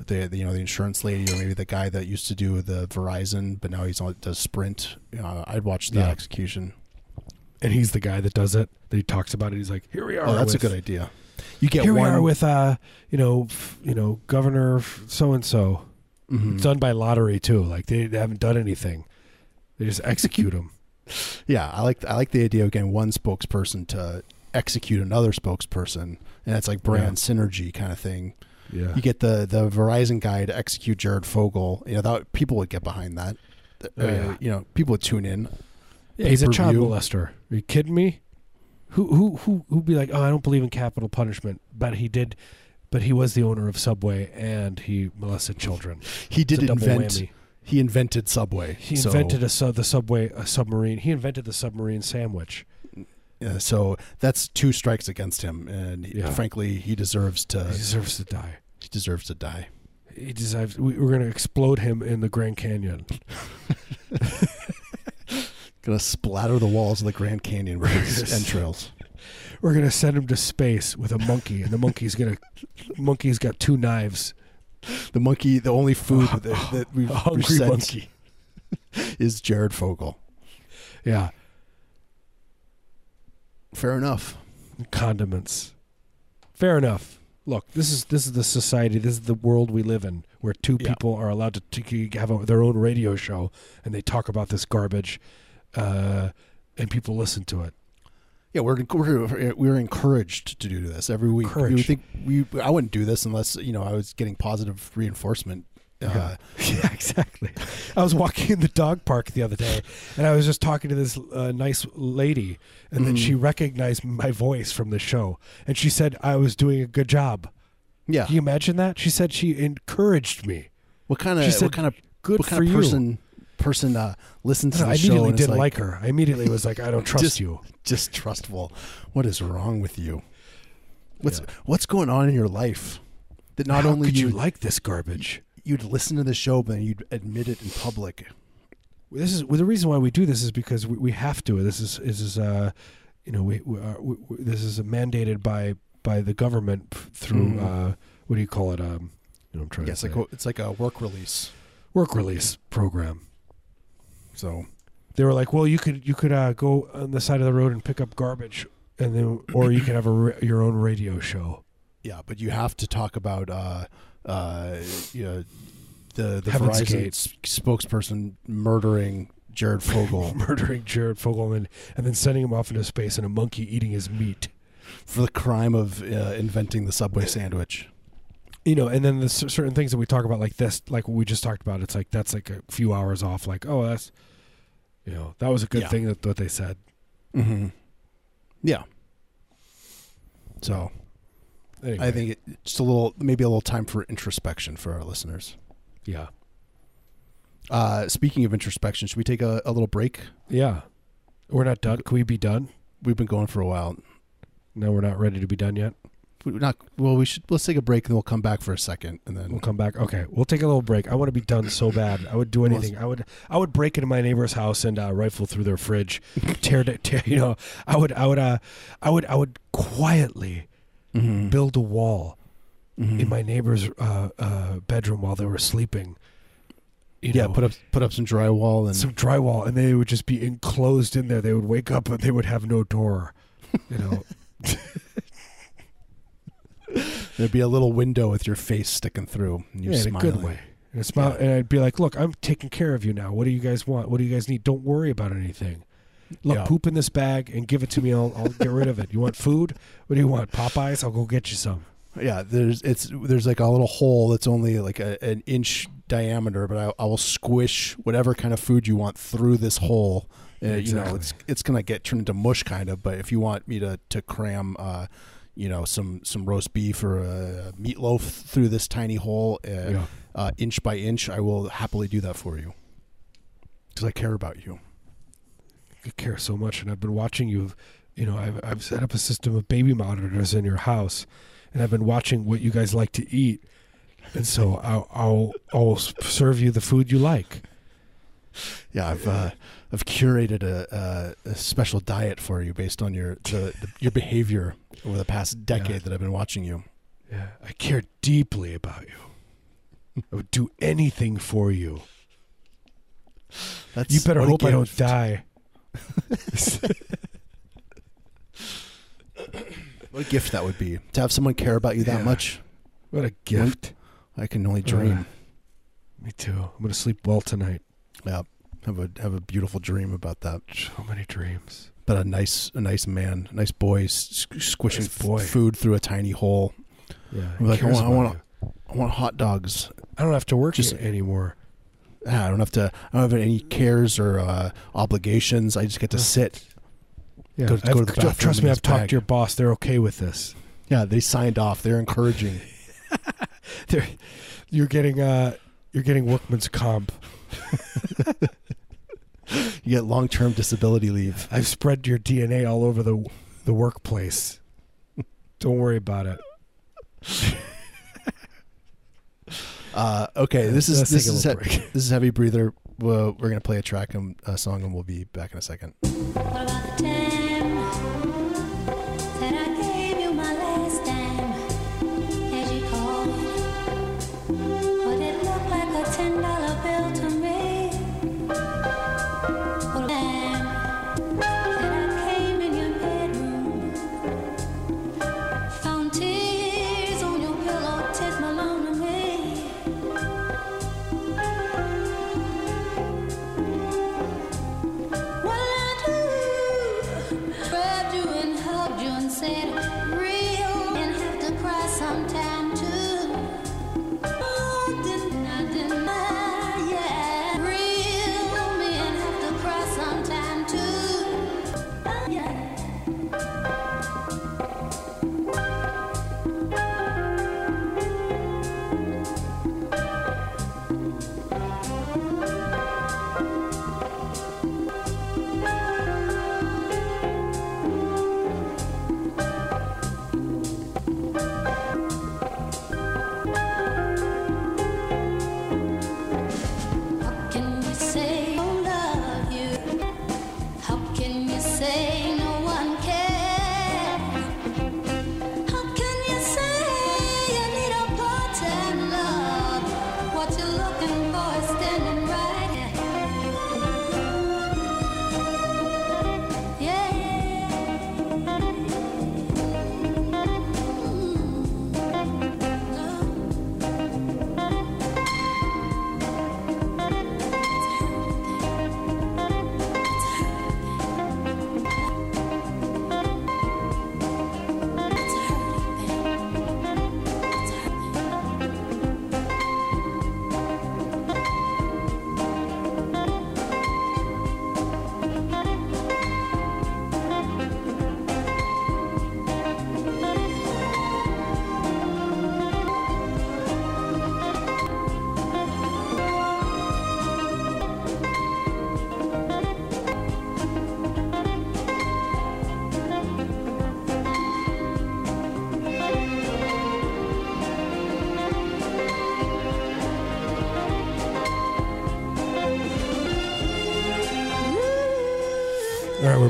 the, the you know the insurance lady, or maybe the guy that used to do the Verizon, but now he's on does Sprint. Uh, I'd watch that Yeah. execution. And he's the guy that does it. That he talks about it. He's like, here we are. Oh, that's a good idea. You get Here we are with uh, you know, f- you know, Governor so and so. It's done by lottery too. Like they, they haven't done anything. They just execute them. Yeah, I like I like the idea of getting one spokesperson to execute another spokesperson, and it's like brand synergy kind of thing. Yeah. You get the the Verizon guy to execute Jared Fogle. You know that people would get behind that. Uh, Oh, yeah. You know, people would tune in. Yeah, he's a child pay-per-view. molester. Are you kidding me? Who who who who'd be like, oh, I don't believe in capital punishment, but he did, but he was the owner of Subway and he molested children. He did invent. whammy. He invented Subway. He so- invented a sub the Subway a submarine. He invented the submarine sandwich. Yeah, so that's two strikes against him, and Yeah. frankly, he deserves to. He to. deserves to die. He deserves to die. He deserves. We, we're going to explode him in the Grand Canyon. Gonna splatter the walls of the Grand Canyon with his entrails. We're going to send him to space with a monkey, and the monkey's going to. Monkey's got two knives. The monkey, the only food that, that we've hungry sent monkey. is Jared Fogle. Yeah, Fair enough. condiments. Fair enough. Look, this is this is the society. This is the world we live in, where two Yeah. people are allowed to t- have a, their own radio show, and they talk about this garbage, uh, and people listen to it. Yeah, we're we're we're encouraged to do this every week. We think we I wouldn't do this unless you know I was getting positive reinforcement. Uh, yeah, exactly. I was walking in the dog park the other day, and I was just talking to this uh, nice lady, and then Mhm. she recognized my voice from the show, and she said I was doing a good job. yeah. Can you imagine that? She said she encouraged me. What kind of said, what kind of Good what for kind of you. person person uh, listens to the know, I immediately didn't like, her. I immediately was like, I don't trust Just- you. distrustful. What is wrong with you? What's Yeah. what's going on in your life? That not How only could you you like this garbage? You'd listen to the show, but then you'd admit it in public. This is well, the reason why we do this is because we, we have to. This is this is uh, you know, we, we, are, we, this is mandated by by the government through Mhm. uh, what do you call it? Um, you know, I'm trying Yeah, to it's like a, it's like a work release. work release program. So They were like, well, you could you could uh, go on the side of the road and pick up garbage, and then or you could have a your own radio show. yeah, but you have to talk about uh, uh, you know, the the Heaven's Verizon Gate. spokesperson murdering Jared Fogle murdering Jared Fogelman and then sending him off into space and a monkey eating his meat. for the crime of uh, inventing the Subway sandwich. You know, and then the cer- certain things that we talk about, like this, like what we just talked about, it's like that's like a few hours off. Like, oh, that's, you know, that was a good Yeah. thing that what they said. Mm-hmm. Yeah. So Anyway, I think it, just a little, maybe a little time for introspection for our listeners. yeah, Uh, speaking of introspection, should we take a, a little break? yeah, we're not done. Can we be done? We've been going for a while. No, we're not ready to be done yet. We're not well. We should let's take a break and then we'll come back for a second and then We'll come back. Okay, we'll take a little break. I want to be done so bad. I would do anything. I would. I would break into my neighbor's house and uh, rifle through their fridge, tear, it- tear. You know, I would. I would. Uh, I would. I would quietly Mhm. build a wall Mhm. in my neighbor's uh, uh, bedroom while they were sleeping. You yeah, know, put up put up some drywall and some drywall, and they would just be enclosed in there. They would wake up and they would have no door. You know, there'd be a little window with your face sticking through and you yeah, in a good way. And, smile, and I'd be like, "Look, I'm taking care of you now. What do you guys want? What do you guys need? Don't worry about anything. Look, Yeah. poop in this bag and give it to me. I'll, I'll get rid of it. You want food? What do you want? Popeyes? I'll go get you some. Yeah, there's it's there's like a little hole that's only like a, an inch diameter, but I, I will squish whatever kind of food you want through this hole. Uh, You know, it's it's gonna get turned into mush kind of. But if you want me to to cram, uh, you know, some some roast beef or a meatloaf through this tiny hole, uh, Yeah. uh, inch by inch, I will happily do that for you because I care about you. I care so much, and I've been watching you. You know, I've I've set up a system of baby monitors in your house, and I've been watching what you guys like to eat, and so I'll I'll, I'll serve you the food you like. Yeah, I've uh, I've curated a, a, a special diet for you based on your the, the, your behavior over the past decade Yeah. that I've been watching you. Yeah, I care deeply about you. I would do anything for you. That's You better hope I don't die. What a gift that would be to have someone care about you that Yeah. much. What a gift. I can only dream. Uh, me too. I'm gonna sleep well tonight. yeah, have a have a beautiful dream about that. So many dreams. But a nice a nice man, a nice boy, squishing Nice boy. food through a tiny hole. Yeah. Like, I want, I want. I want hot dogs. I don't have to work Just- anymore. I don't have to. I don't have any cares or uh, obligations. I just get to sit. Yeah. Go- go to the bathroom trust me, I've talked bag. to your boss. They're okay with this. Yeah, they signed off. They're encouraging. They're, you're getting uh, you're getting workman's comp. You get long term disability leave. I've spread your DNA all over the the workplace. Don't worry about it. Uh, okay, this is Let's this take a is little he- break. this is heavy breather. Well, we're gonna play a track and a song, and we'll be back in a second. What about the time that I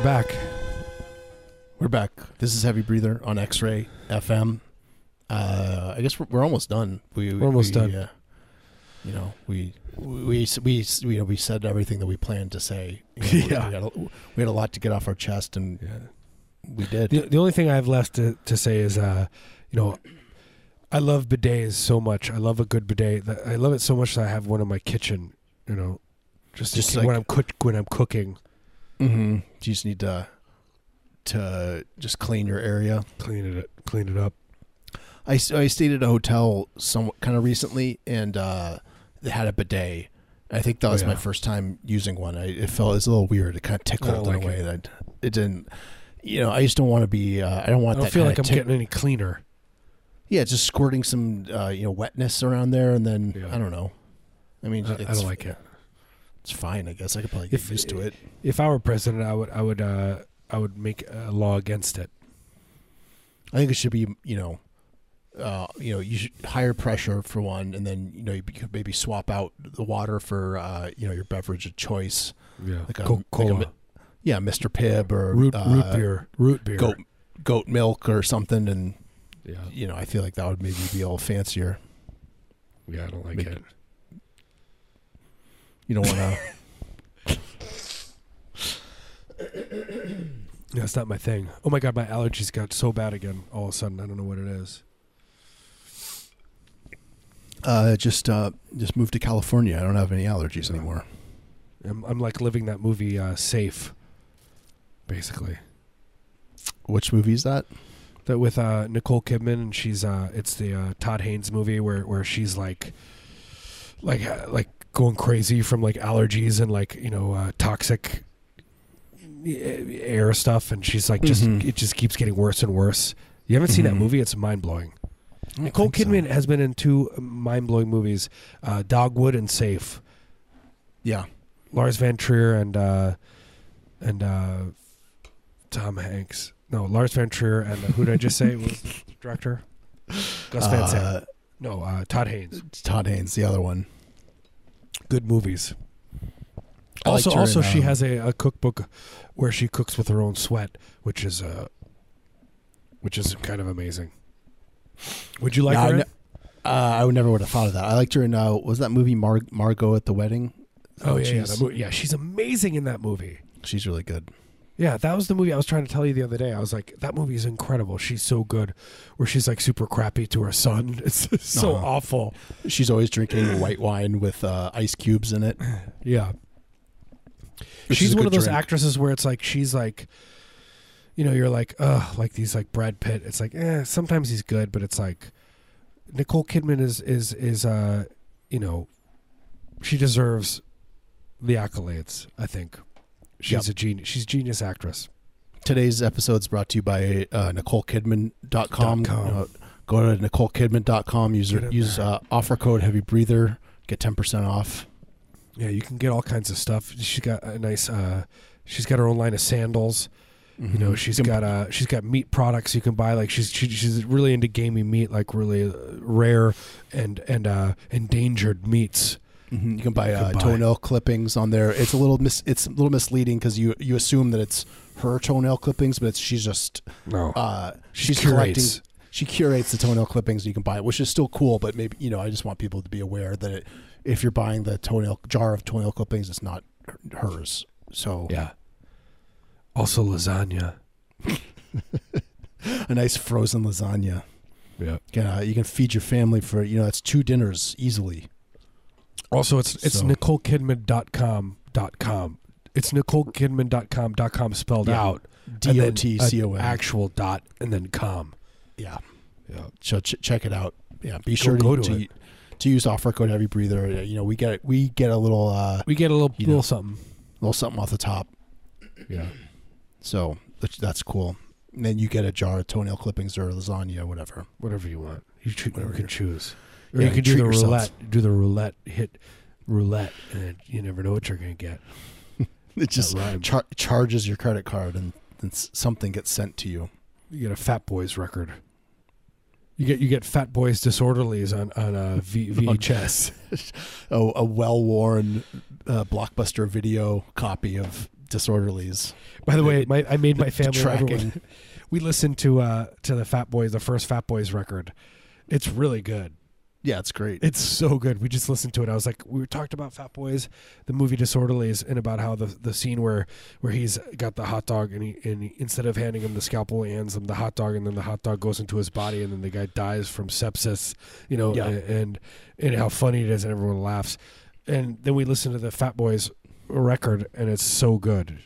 back. We're back. This is heavy breather on X Ray FM. Uh, I guess we're, we're almost done. We, We're almost we, done. Uh, you know, we we we we, you know, we said everything that we planned to say. You know, we- Yeah. we, had a, we had a lot to get off our chest, and we did. The, the only thing I have left to, to say is, uh, you know, I love bidets so much. I love a good bidet. I love it so much that I have one in my kitchen. You know, just, Just just when I'm cook when I'm cooking, Mm-hmm. You just need to to just clean your area. clean it clean it up. I, I stayed at a hotel some kind of recently, and uh, they had a bidet. I think that Oh, was my first time using one. I, it felt it was a little weird. It kind of tickled don't in a way it. that it didn't. You know, I just don't want to be. Uh, I don't want. I don't feel like I'm tick- getting any cleaner. Yeah, just squirting some uh, you know wetness around there, and then Yeah. I don't know. I mean, I, I don't like it. It's fine, I guess. I could probably get If- used to it. If I were president, I would I would uh, I would make a law against it. I think it should be, you know, uh, you know, you should higher pressure for one, and then you know you could maybe swap out the water for uh, you know your beverage of choice, Yeah, like a, Coca Cola, like a yeah, Mr. Pibb or root uh, root beer, root beer. goat goat milk or something, and Yeah, you know I feel like that would maybe be a little fancier. yeah, I don't like Make- it. You don't want to. Yeah, it's not my thing. Oh my god, my allergies got so bad again. All of a sudden, I don't know what it is. uh, just uh, just moved to California. I don't have any allergies anymore. I'm, I'm like living that movie uh, safe, basically. Which movie is that? That with uh, Nicole Kidman, and she's uh, it's the uh, Todd Haynes movie where where she's like, like uh, like going crazy from like allergies and like you know uh, toxic air stuff, and she's like just Mhm. it just keeps getting worse and worse. You haven't seen that Mhm. movie? It's mind blowing. Nicole think so. Kidman has been in two mind blowing movies, uh, Dogville and Safe. Yeah. Lars von Trier and uh, and uh, Tom Hanks. No, Lars von Trier and uh, who did I just say was director? Gus Van Sant. Uh, No, uh, Todd Haynes. Todd Haynes, the other one. Good movies. I Also, also in, she um, has a, a cookbook where she cooks with her own sweat, which is uh, which is kind of amazing. Would you like Yeah, I her? in? uh, I would never would have thought of that. I liked her in uh, was that movie Mar- Margot at the wedding? oh yeah, yeah, she's, that mo- yeah. She's amazing in that movie. she's really good. Yeah, that was the movie I was trying to tell you the other day. I was like, that movie is incredible. She's so good. Where she's like super crappy to her son. It's so Uh-huh. awful. She's always drinking white wine with uh, ice cubes in it. Yeah. she's one of those drink. actresses where it's like she's like you know, you're like, ugh, like these like Brad Pitt. It's like, eh, sometimes he's good, but it's like Nicole Kidman is is is uh you know she deserves the accolades, I think. She's Yep. a genius she's a genius actress. Today's episode is brought to you by uh, NicoleKidman.com. Com. Uh, go to NicoleKidman.com. Use, use uh, offer code Heavy Breather. Get 10% off. Yeah, you can get all kinds of stuff. She's got a nice uh she's got her own line of sandals. You know, she's got uh she's got meat products you can buy. Like she's she, she's really into gamey meat, like really rare and and uh endangered meats. Mhm. You can buy You uh, buy- toenail clippings on there. It's a little mis- it's a little misleading because you you assume that it's her toenail clippings, but it's she's just No, uh, she she's collecting. curates. She curates the toenail clippings. You can buy it, which is still cool. But maybe you know, I just want people to be aware that it, if you're buying the toenail jar of toenail clippings, it's not hers. So Yeah. Also lasagna. a nice frozen lasagna. Yeah. Yeah, you can feed your family for you know that's two dinners easily. Also, it's it's So- NicoleKidman.com dot com. It's NicoleKidman.com dot com spelled Yeah. out. D O T C O N. Actual dot and then com. Yeah. Yeah. So ch- check it out. Yeah, be sure go to, to to, to use offer code Heavy Breather. Uh, You know, we get we get a little uh, We get a little little know. something. little something off the top. Yeah. So that's, cool. And then you get a jar of toenail clippings or lasagna, whatever. Whatever you want. You, choo- you can choose. Or Yeah, you can do the yourself. roulette. Do the roulette. Hit roulette, and you never know what you're gonna get. It just char- charges your credit card and then something gets sent to you. You get a Fat Boys record. You get you get Fat Boys Disorderlies on on a v, VHS. Oh, a well worn uh, blockbuster video copy of Disorderlies. By the way, my, I made my family everyone- We listened to uh to the Fat Boys, the first Fat Boys record. It's really good. Yeah, it's great. It's so good. We just listened to it. I was like, we were talked about Fat Boys, the movie Disorderlies, and about how the the scene where where he's got the hot dog and he and he, instead of handing him the scalpel, he hands him the hot dog, and then the hot dog goes into his body, and then the guy dies from sepsis. You know, Yeah. and and how funny it is, and everyone laughs. And then we listen to the Fat Boys record, and it's so good.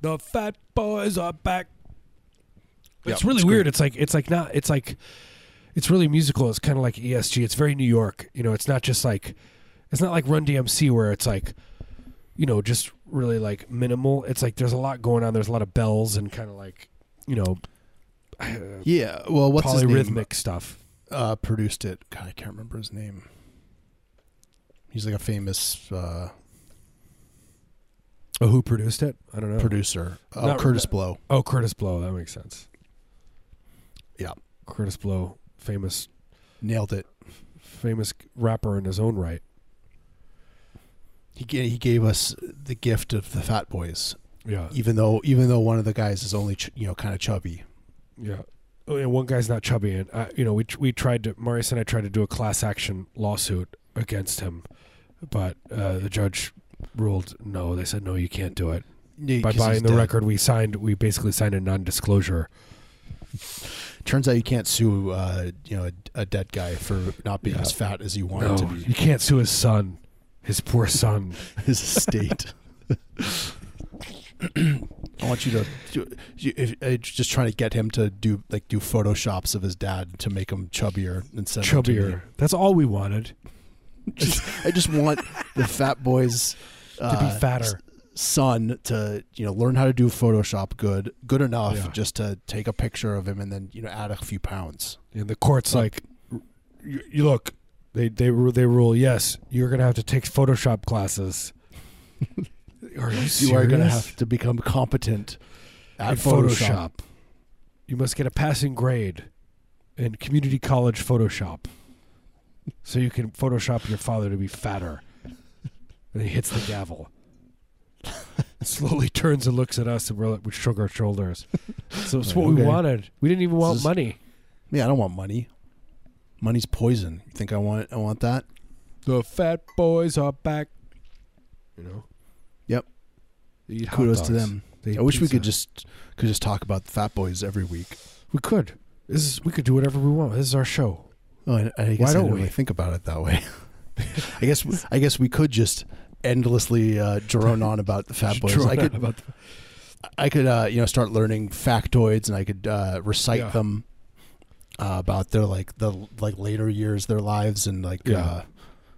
The Fat Boys are back. It's really it's weird. great. It's like it's like not. It's like it's really musical. It's kind of like ESG. It's very New York. You know, it's not just like it's not like Run DMC where it's like you know just really like minimal. It's like there's a lot going on. There's a lot of bells and kind of like you know yeah. Well, what's his name? polyrhythmic stuff. Uh, produced it. God, I can't remember his name. He's like a famous uh, Oh, who produced it? I don't know. producer. Oh, Not- Kurtis Blow. oh, Kurtis Blow. That makes sense. Yeah, Kurtis Blow, famous nailed it. famous rapper in his own right. He ga- he gave us the gift of the Fat Boys, Yeah, even though even though one of the guys is only ch- you know kind of chubby. yeah. Oh, and one guy's not chubby, and uh, you know we we tried to Marius and I tried to do a class action lawsuit against him, but uh, the judge ruled no. They said no, you can't do it. Yeah, By buying the dead. record, we signed. We basically signed a non-disclosure. Turns out you can't sue uh, you know a, a dead guy for not being Yeah. as fat as you want No, him to be. you can't sue his son, his poor son. His estate. I want you to you, if, uh, just trying to get him to do like do photoshops of his dad to make him chubbier instead. Chubbier. That's all we wanted Just, I just want the fat boys to uh, be fatter. Son to you know learn how to do Photoshop good good enough Yeah. just to take a picture of him and then you know add a few pounds. And the court's like, you, you look, they they they rule yes, you're gonna have to take Photoshop classes. Are you serious? You are going to have to become competent at in Photoshop. You must get a passing grade in community college Photoshop, so you can Photoshop your father to be fatter. And he hits the gavel. Slowly turns and looks at us, and we're like, we shrug our shoulders. So it's what we okay. wanted. We didn't even want is- money. Yeah, I don't want money. Money's poison. You think I want I want that? The fat boys are back. You know. Yep. They eat hot Kudos to dogs. them. They eat I wish we could pizza. just could just talk about the Fat Boys every week. We could. This is. We could do whatever we want. This is our show. Oh, I, I guess Why I don't didn't we? really think about it that way. I guess I guess we could just endlessly uh, drone on about the Fat Boys. I could about the- I could uh, you know start learning factoids and I could uh, recite Yeah. them uh, about their like the like later years, their lives, and like Yeah. uh,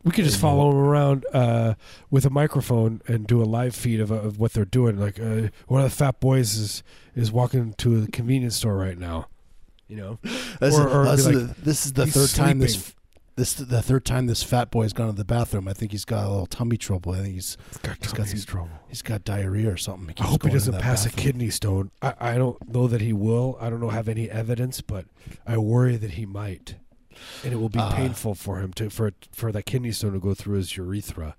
We could just follow them around uh, with a microphone and do a live feed of, of what they're doing. Like uh, one of the fat boys is is walking to a convenience store right now. You know, This, Or- is, or this be is like, the, this is the third time sleeping. this this the third time this fat boy's gone to the bathroom. I think he's got a little tummy trouble. I think he's he's got, He's got some- trouble. he's got diarrhea or something. I hope he doesn't pass a kidney stone. I, I don't know that he will. I don't know have any evidence, but I worry that he might, and it will be Uh, painful for him to for for that kidney stone to go through his urethra.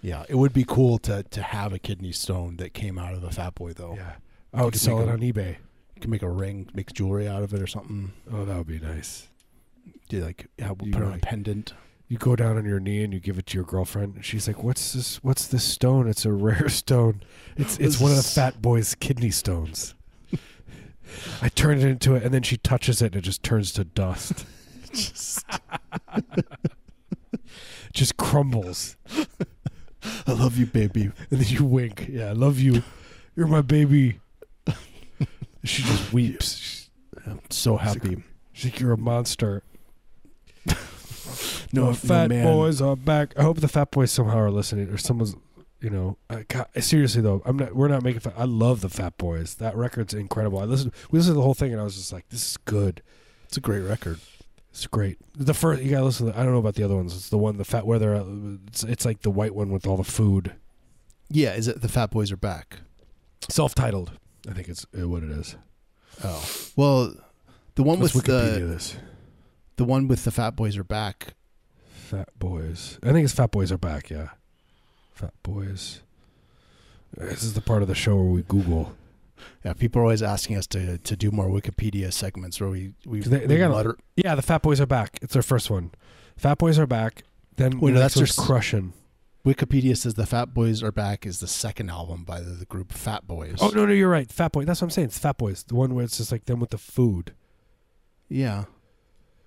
Yeah, it would be cool to to have a kidney stone that came out of a fat boy though. Yeah, I would sell it a- on eBay. You can make a ring, make jewelry out of it or something. Oh, that would be nice. Do like yeah, we'll You put on a pendant. You go down on your knee and you give it to your girlfriend, and she's like, "What's this? What's this stone? It's a rare stone. It's it's one of the fat boy's kidney stones." I turn it into it, and then she touches it, and it just turns to dust. just crumbles, I love you, baby. and then you wink. Yeah, I love you. You're my baby. She just weeps. I'm so happy. She's like, "You're a monster." No, the no fat man. boys are back. I hope the fat boys somehow are listening, or someone's, you know. I, God, seriously though, I'm not. We're not making. Fun. I love the fat boys. That record's incredible. I listened. We listened to the whole thing, and I was just like, "This is good. It's a great record. It's great." The first you gotta listen. to I don't know about the other ones. It's the one, the fat where they're. It's, it's like the white one with all the food. Yeah, is it the Fat Boys are back? Self-titled. I think it's uh, what it is. Oh, well, the one Let's with Wikipedia the this. the one with the Fat Boys are back. Fat boys. I think it's fat boys are back. Yeah. Fat boys. This is the part of the show where we Google. Yeah, people are always asking us to to do more Wikipedia segments where we we, They- they we got a- mutter- Yeah, the Fat Boys are back. It's their first one. Fat Boys are back. Then Wait, the no, that's their crushing. Wikipedia says the Fat Boys are back is the second album by the, the group Fat Boys. Oh no, no, you're right. Fat Boy. That's what I'm saying. It's Fat Boys. The one where it's just like them with the food yeah.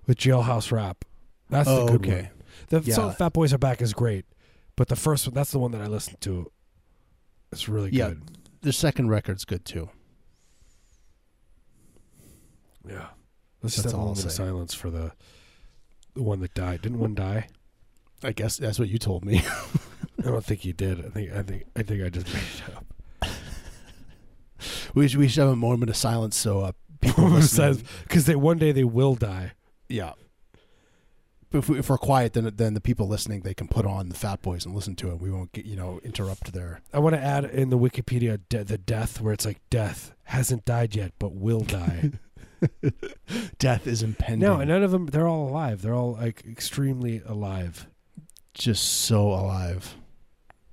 with Jailhouse Rap. That's oh, the good okay. one. The Yeah. song Fat Boys are back is great, but the first one that's the one that I listened to. It's really Yeah. good. The second record's good too. Yeah. Let's just have a moment of silence for the the one that died. Didn't one die? I guess that's what you told me. I don't think he did. I think I think I think I just made it up. we should we should have a moment of silence so uh, people because they one day they will die. yeah. But if, we, if we're quiet, then then the people listening they can put on the Fat Boys and listen to it. We won't get you know interrupt their. I want to add in the Wikipedia de- the death where it's like death hasn't died yet but will die. Death is impending. no, and none of them. They're all alive. They're all like extremely alive. just so alive,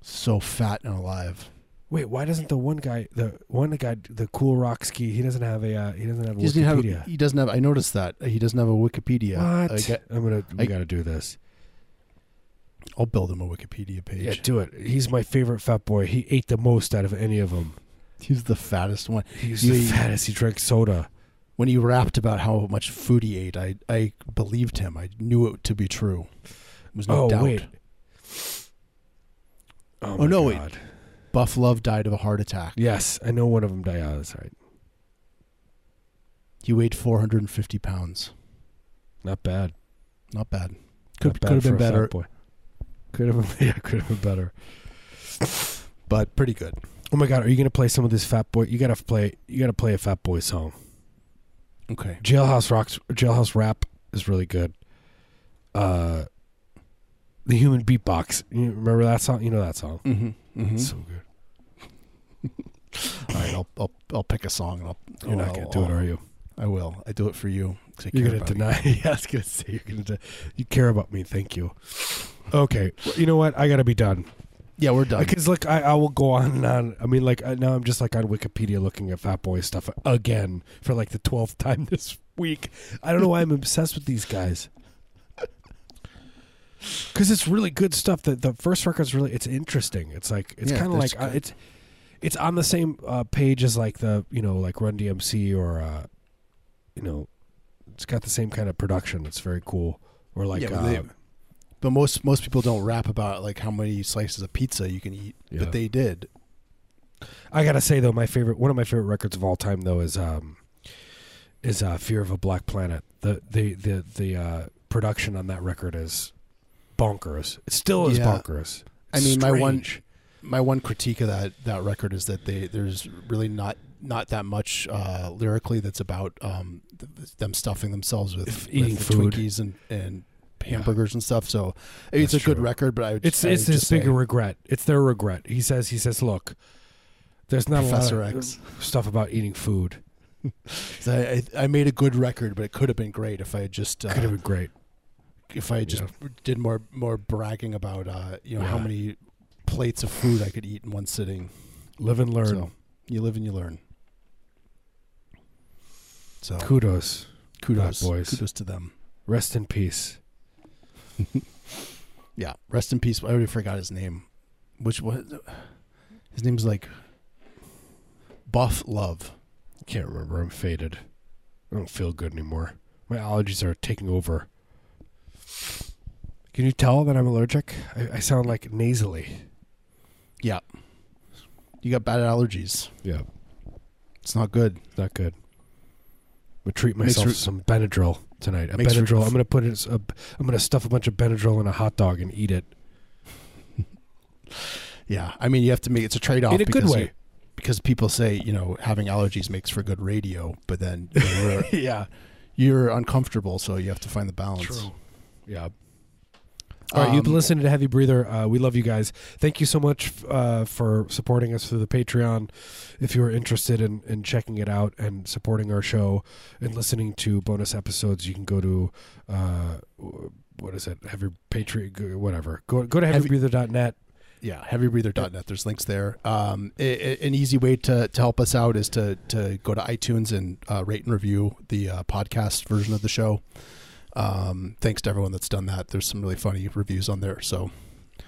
so fat and alive. Wait, why doesn't the one guy, the one guy, the Kool Rock-Ski, he doesn't have a, uh, he doesn't have a He doesn't have. Wikipedia. He doesn't have. I noticed that he doesn't have a Wikipedia. what? I I'm gonna. We I- got to do this. I'll build him a Wikipedia page. Yeah, do it. He's my favorite fat boy. He ate the most out of any of them. He's the fattest one. He's You- the fattest. He drank soda. When he rapped about how much food he ate, I I believed him. I knew it to be true. There was no oh doubt. wait. Oh, Oh, no, wait. Buff Love died of a heart attack. Yes, I know one of them died. Oh, that's right. He weighed 450 pounds. Not bad. Not bad. Not Could bad could have been better, Boy. Could have been. Yeah, could have been better. but pretty good. Oh my God! Are you gonna play some of this Fat Boy? You gotta play. You gotta play a Fat Boy song. Okay. Jailhouse Rocks. Jailhouse Rap is really good. Uh, the Human Beatbox. You remember that song? You know that song. Mm-hmm. Mm-hmm. It's so good. All right. I'll I'll I'll pick a song and I'll. You're not I'll- gonna do it, I'll- are you? I will. I do it for you. I You're gonna deny. yeah, I was gonna say you're gonna. De- you care about me. Thank you. Okay. Well, you know what? I gotta be done. Yeah, we're done. Because like I, I will go on and on. I mean, like I, now I'm just like on Wikipedia looking at Fat Boy stuff again for like the twelfth time this week. I don't know why I'm obsessed with these guys. Because it's really good stuff. The the first record's really it's interesting. It's like it's Yeah, kind of like uh, it's it's on the same uh, page as like the you know like Run DMC or uh, you know it's got the same kind of production. It's very cool. Or like Yeah, but uh, they- But most most people don't rap about like how many slices of pizza you can eat. Yeah. But they did. I gotta say though, my favorite one of my favorite records of all time though is um is uh, Fear of a Black Planet. The the the the uh, production on that record is bonkers. It still is Yeah. bonkers. I mean, my one- My one critique of that that record is that they there's really not not that much uh, lyrically that's about um, th- them stuffing themselves with, If eating with food. Twinkies and and Yeah. hamburgers and stuff. So it's a That's good record, but I would It's I it's his bigger regret. It's their regret. He says he says, look, there's not Professor a lot X. of stuff about eating food. So I I made a good record, but it could have been great if I had just uh, Could have been great. If I just did more more bragging about uh, you know how many plates of food I could eat in one sitting. Live and learn. So you live and you learn. So Kudos. kudos, boys. kudos to them. Rest in peace. Yeah, rest in peace. I already forgot his name. Which was his name's like Buff Love. Can't remember. I'm faded. I don't feel good anymore. My allergies are taking over. Can you tell that I'm allergic? I, I sound like nasally. Yeah, you got bad allergies. Yeah, It's not good. not good. I'm gonna treat Makes myself some Benadryl tonight. A Makes Benadryl. I'm gonna put it. A, I'm gonna stuff a bunch of Benadryl in a hot dog and eat it Yeah, I mean you have to make it's a trade off in a good way. because people say you know having allergies makes for good radio, but then you know, yeah, you're uncomfortable, so you have to find the balance. true. Yeah. All right, you've been Um, listening to Heavy Breather. Uh, we love you guys. Thank you so much uh, for supporting us through the Patreon. If you are interested in, in checking it out and supporting our show and listening to bonus episodes, you can go to uh, what is it? Heavy Patreon, whatever. Go go to Heavy- heavybreather.net yeah, heavybreather.net. There's links there. Um, a, a- an easy way to, to help us out is to to go to iTunes and uh, rate and review the uh, podcast version of the show. Um, thanks to everyone that's done that. There's some really funny reviews on there, so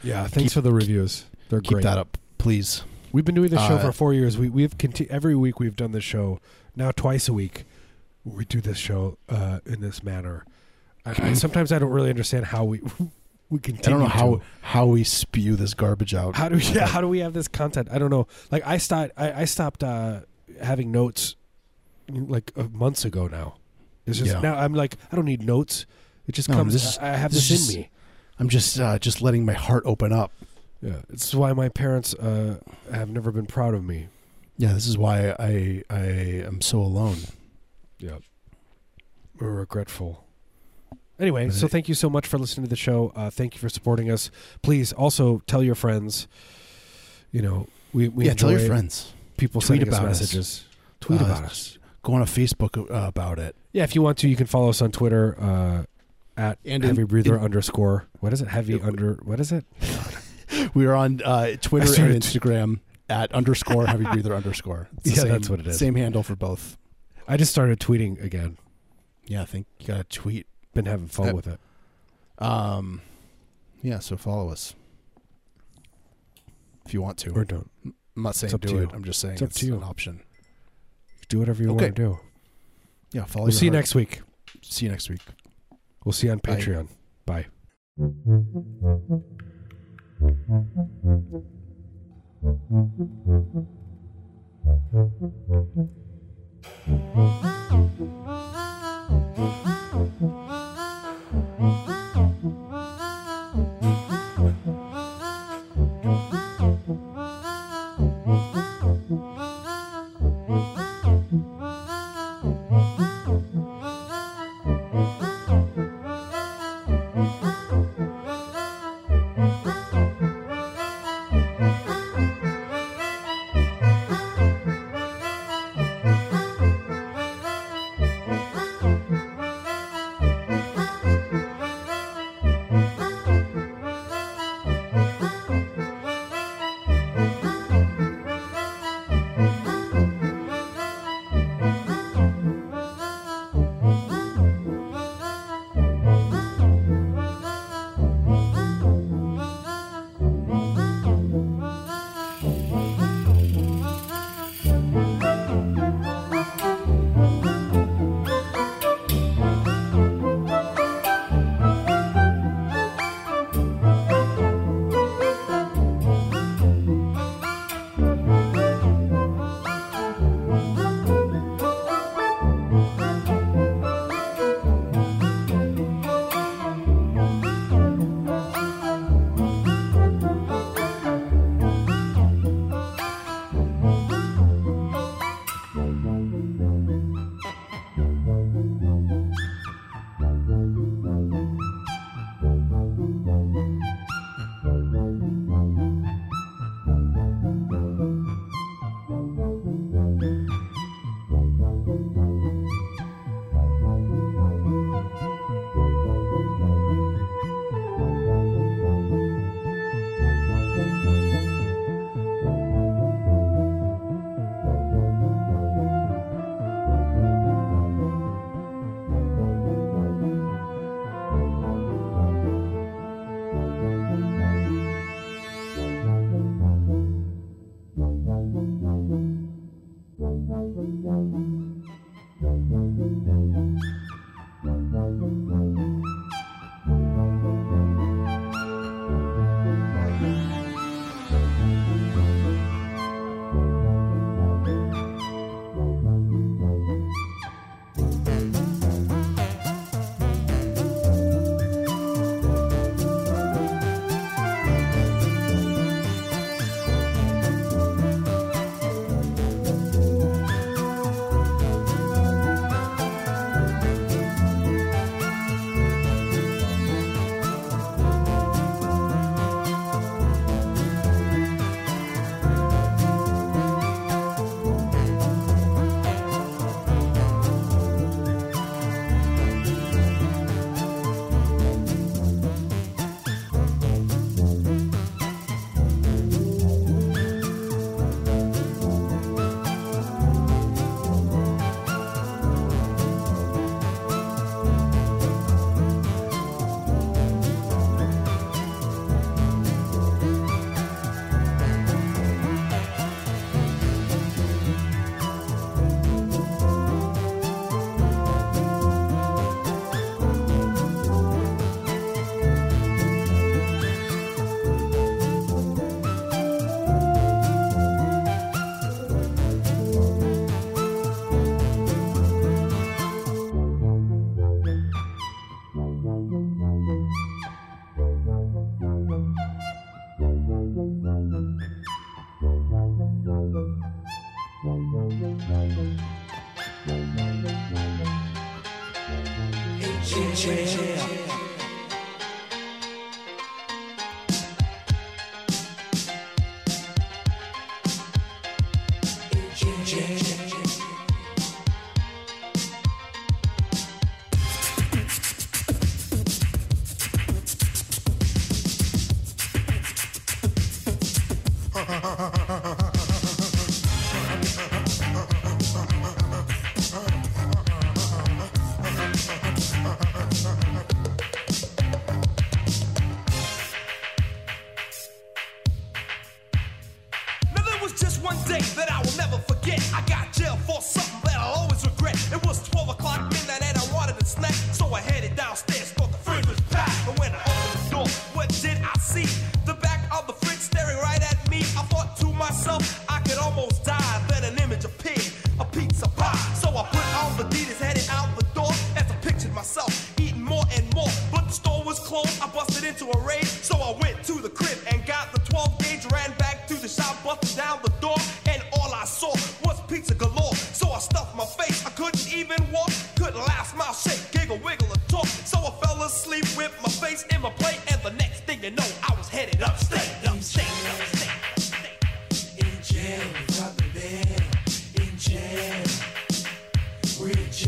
Yeah, thanks Keep- for the reviews. They're keep great. that up, please. We've been doing this show Uh, for four years. We we've conti- every week we've done this show now twice a week. We do this show uh, in this manner. I, I, sometimes I don't really understand how we we continue. I don't know how to. how we spew this garbage out. how do we, yeah, how do we have this content? I don't know. Like I stopped I, I stopped uh, having notes like uh, months ago now. It's just Yeah. now I'm like I don't need notes. It just No, comes. this- I I have this this, is in me. I'm just uh, just letting my heart open up. Yeah, it's why my parents uh, have never been proud of me. Yeah, this is why I I am so alone. Yeah. We're regretful. Anyway, so thank you so much for listening to the show. Uh, thank you for supporting us. Please also tell your friends. You know, we, we yeah, tell your friends. people Tweet sending us about us. messages. Tweet Uh, about us. Go on a Facebook uh, about it. Yeah, if you want to, you can follow us on Twitter uh, at And in- heavy breather in- underscore. What is it? Heavy It- under. What is it? We are on uh, Twitter and Instagram at underscore heavy breather underscore. It's Yeah, same- that's what it is. Same handle for both. I just started tweeting again. Yeah, I think you got to tweet. Been having fun Uh, with it. Um, yeah, so follow us if you want to. Or don't. I'm not saying up do it. I'm just saying It's it's, to you. an option do whatever you okay. want to do. Yeah, follow. We'll see heart. you next week. See you next week. We'll see you on Patreon. Bye. Bye.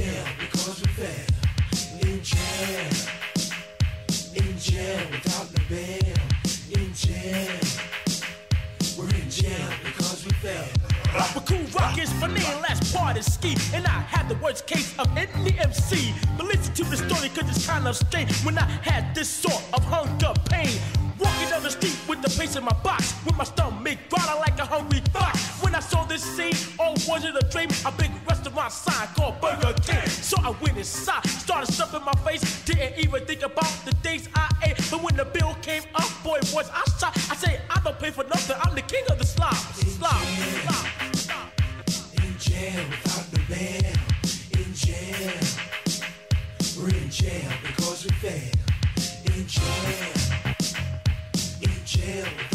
jail because we fail. In jail. In jail without the bail. In jail. We're in jail because we fail. But Kool Rock is funny and last part is ski. And I had the worst case of any MC. But listen to the story cause it's kind of strange when I had this sort of hunger pain. Walking down the street with the pace in my box, with my stomach growling like a hungry fox. Saw this scene, all was it a dream? A big restaurant sign called Burger King. So I went inside, started stuffing my face, didn't even think about the things I ate. But when the bill came up, boy, was I shocked. I say I don't pay for nothing. I'm the king of the slop, slop, slop, slop. In jail without the bail. In jail. We're in jail because we fail. In jail. In jail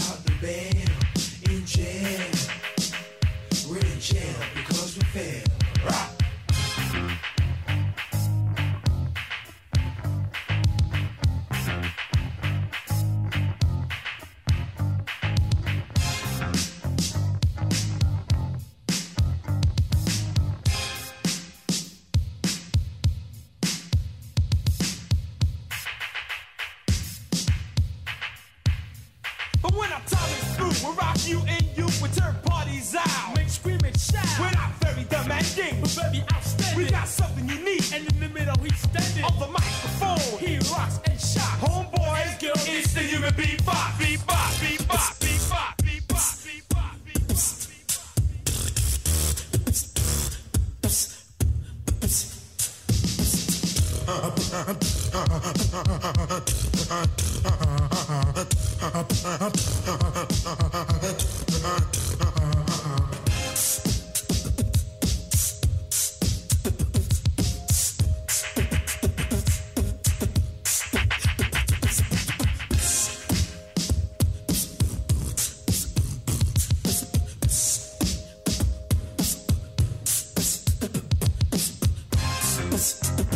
Podcast.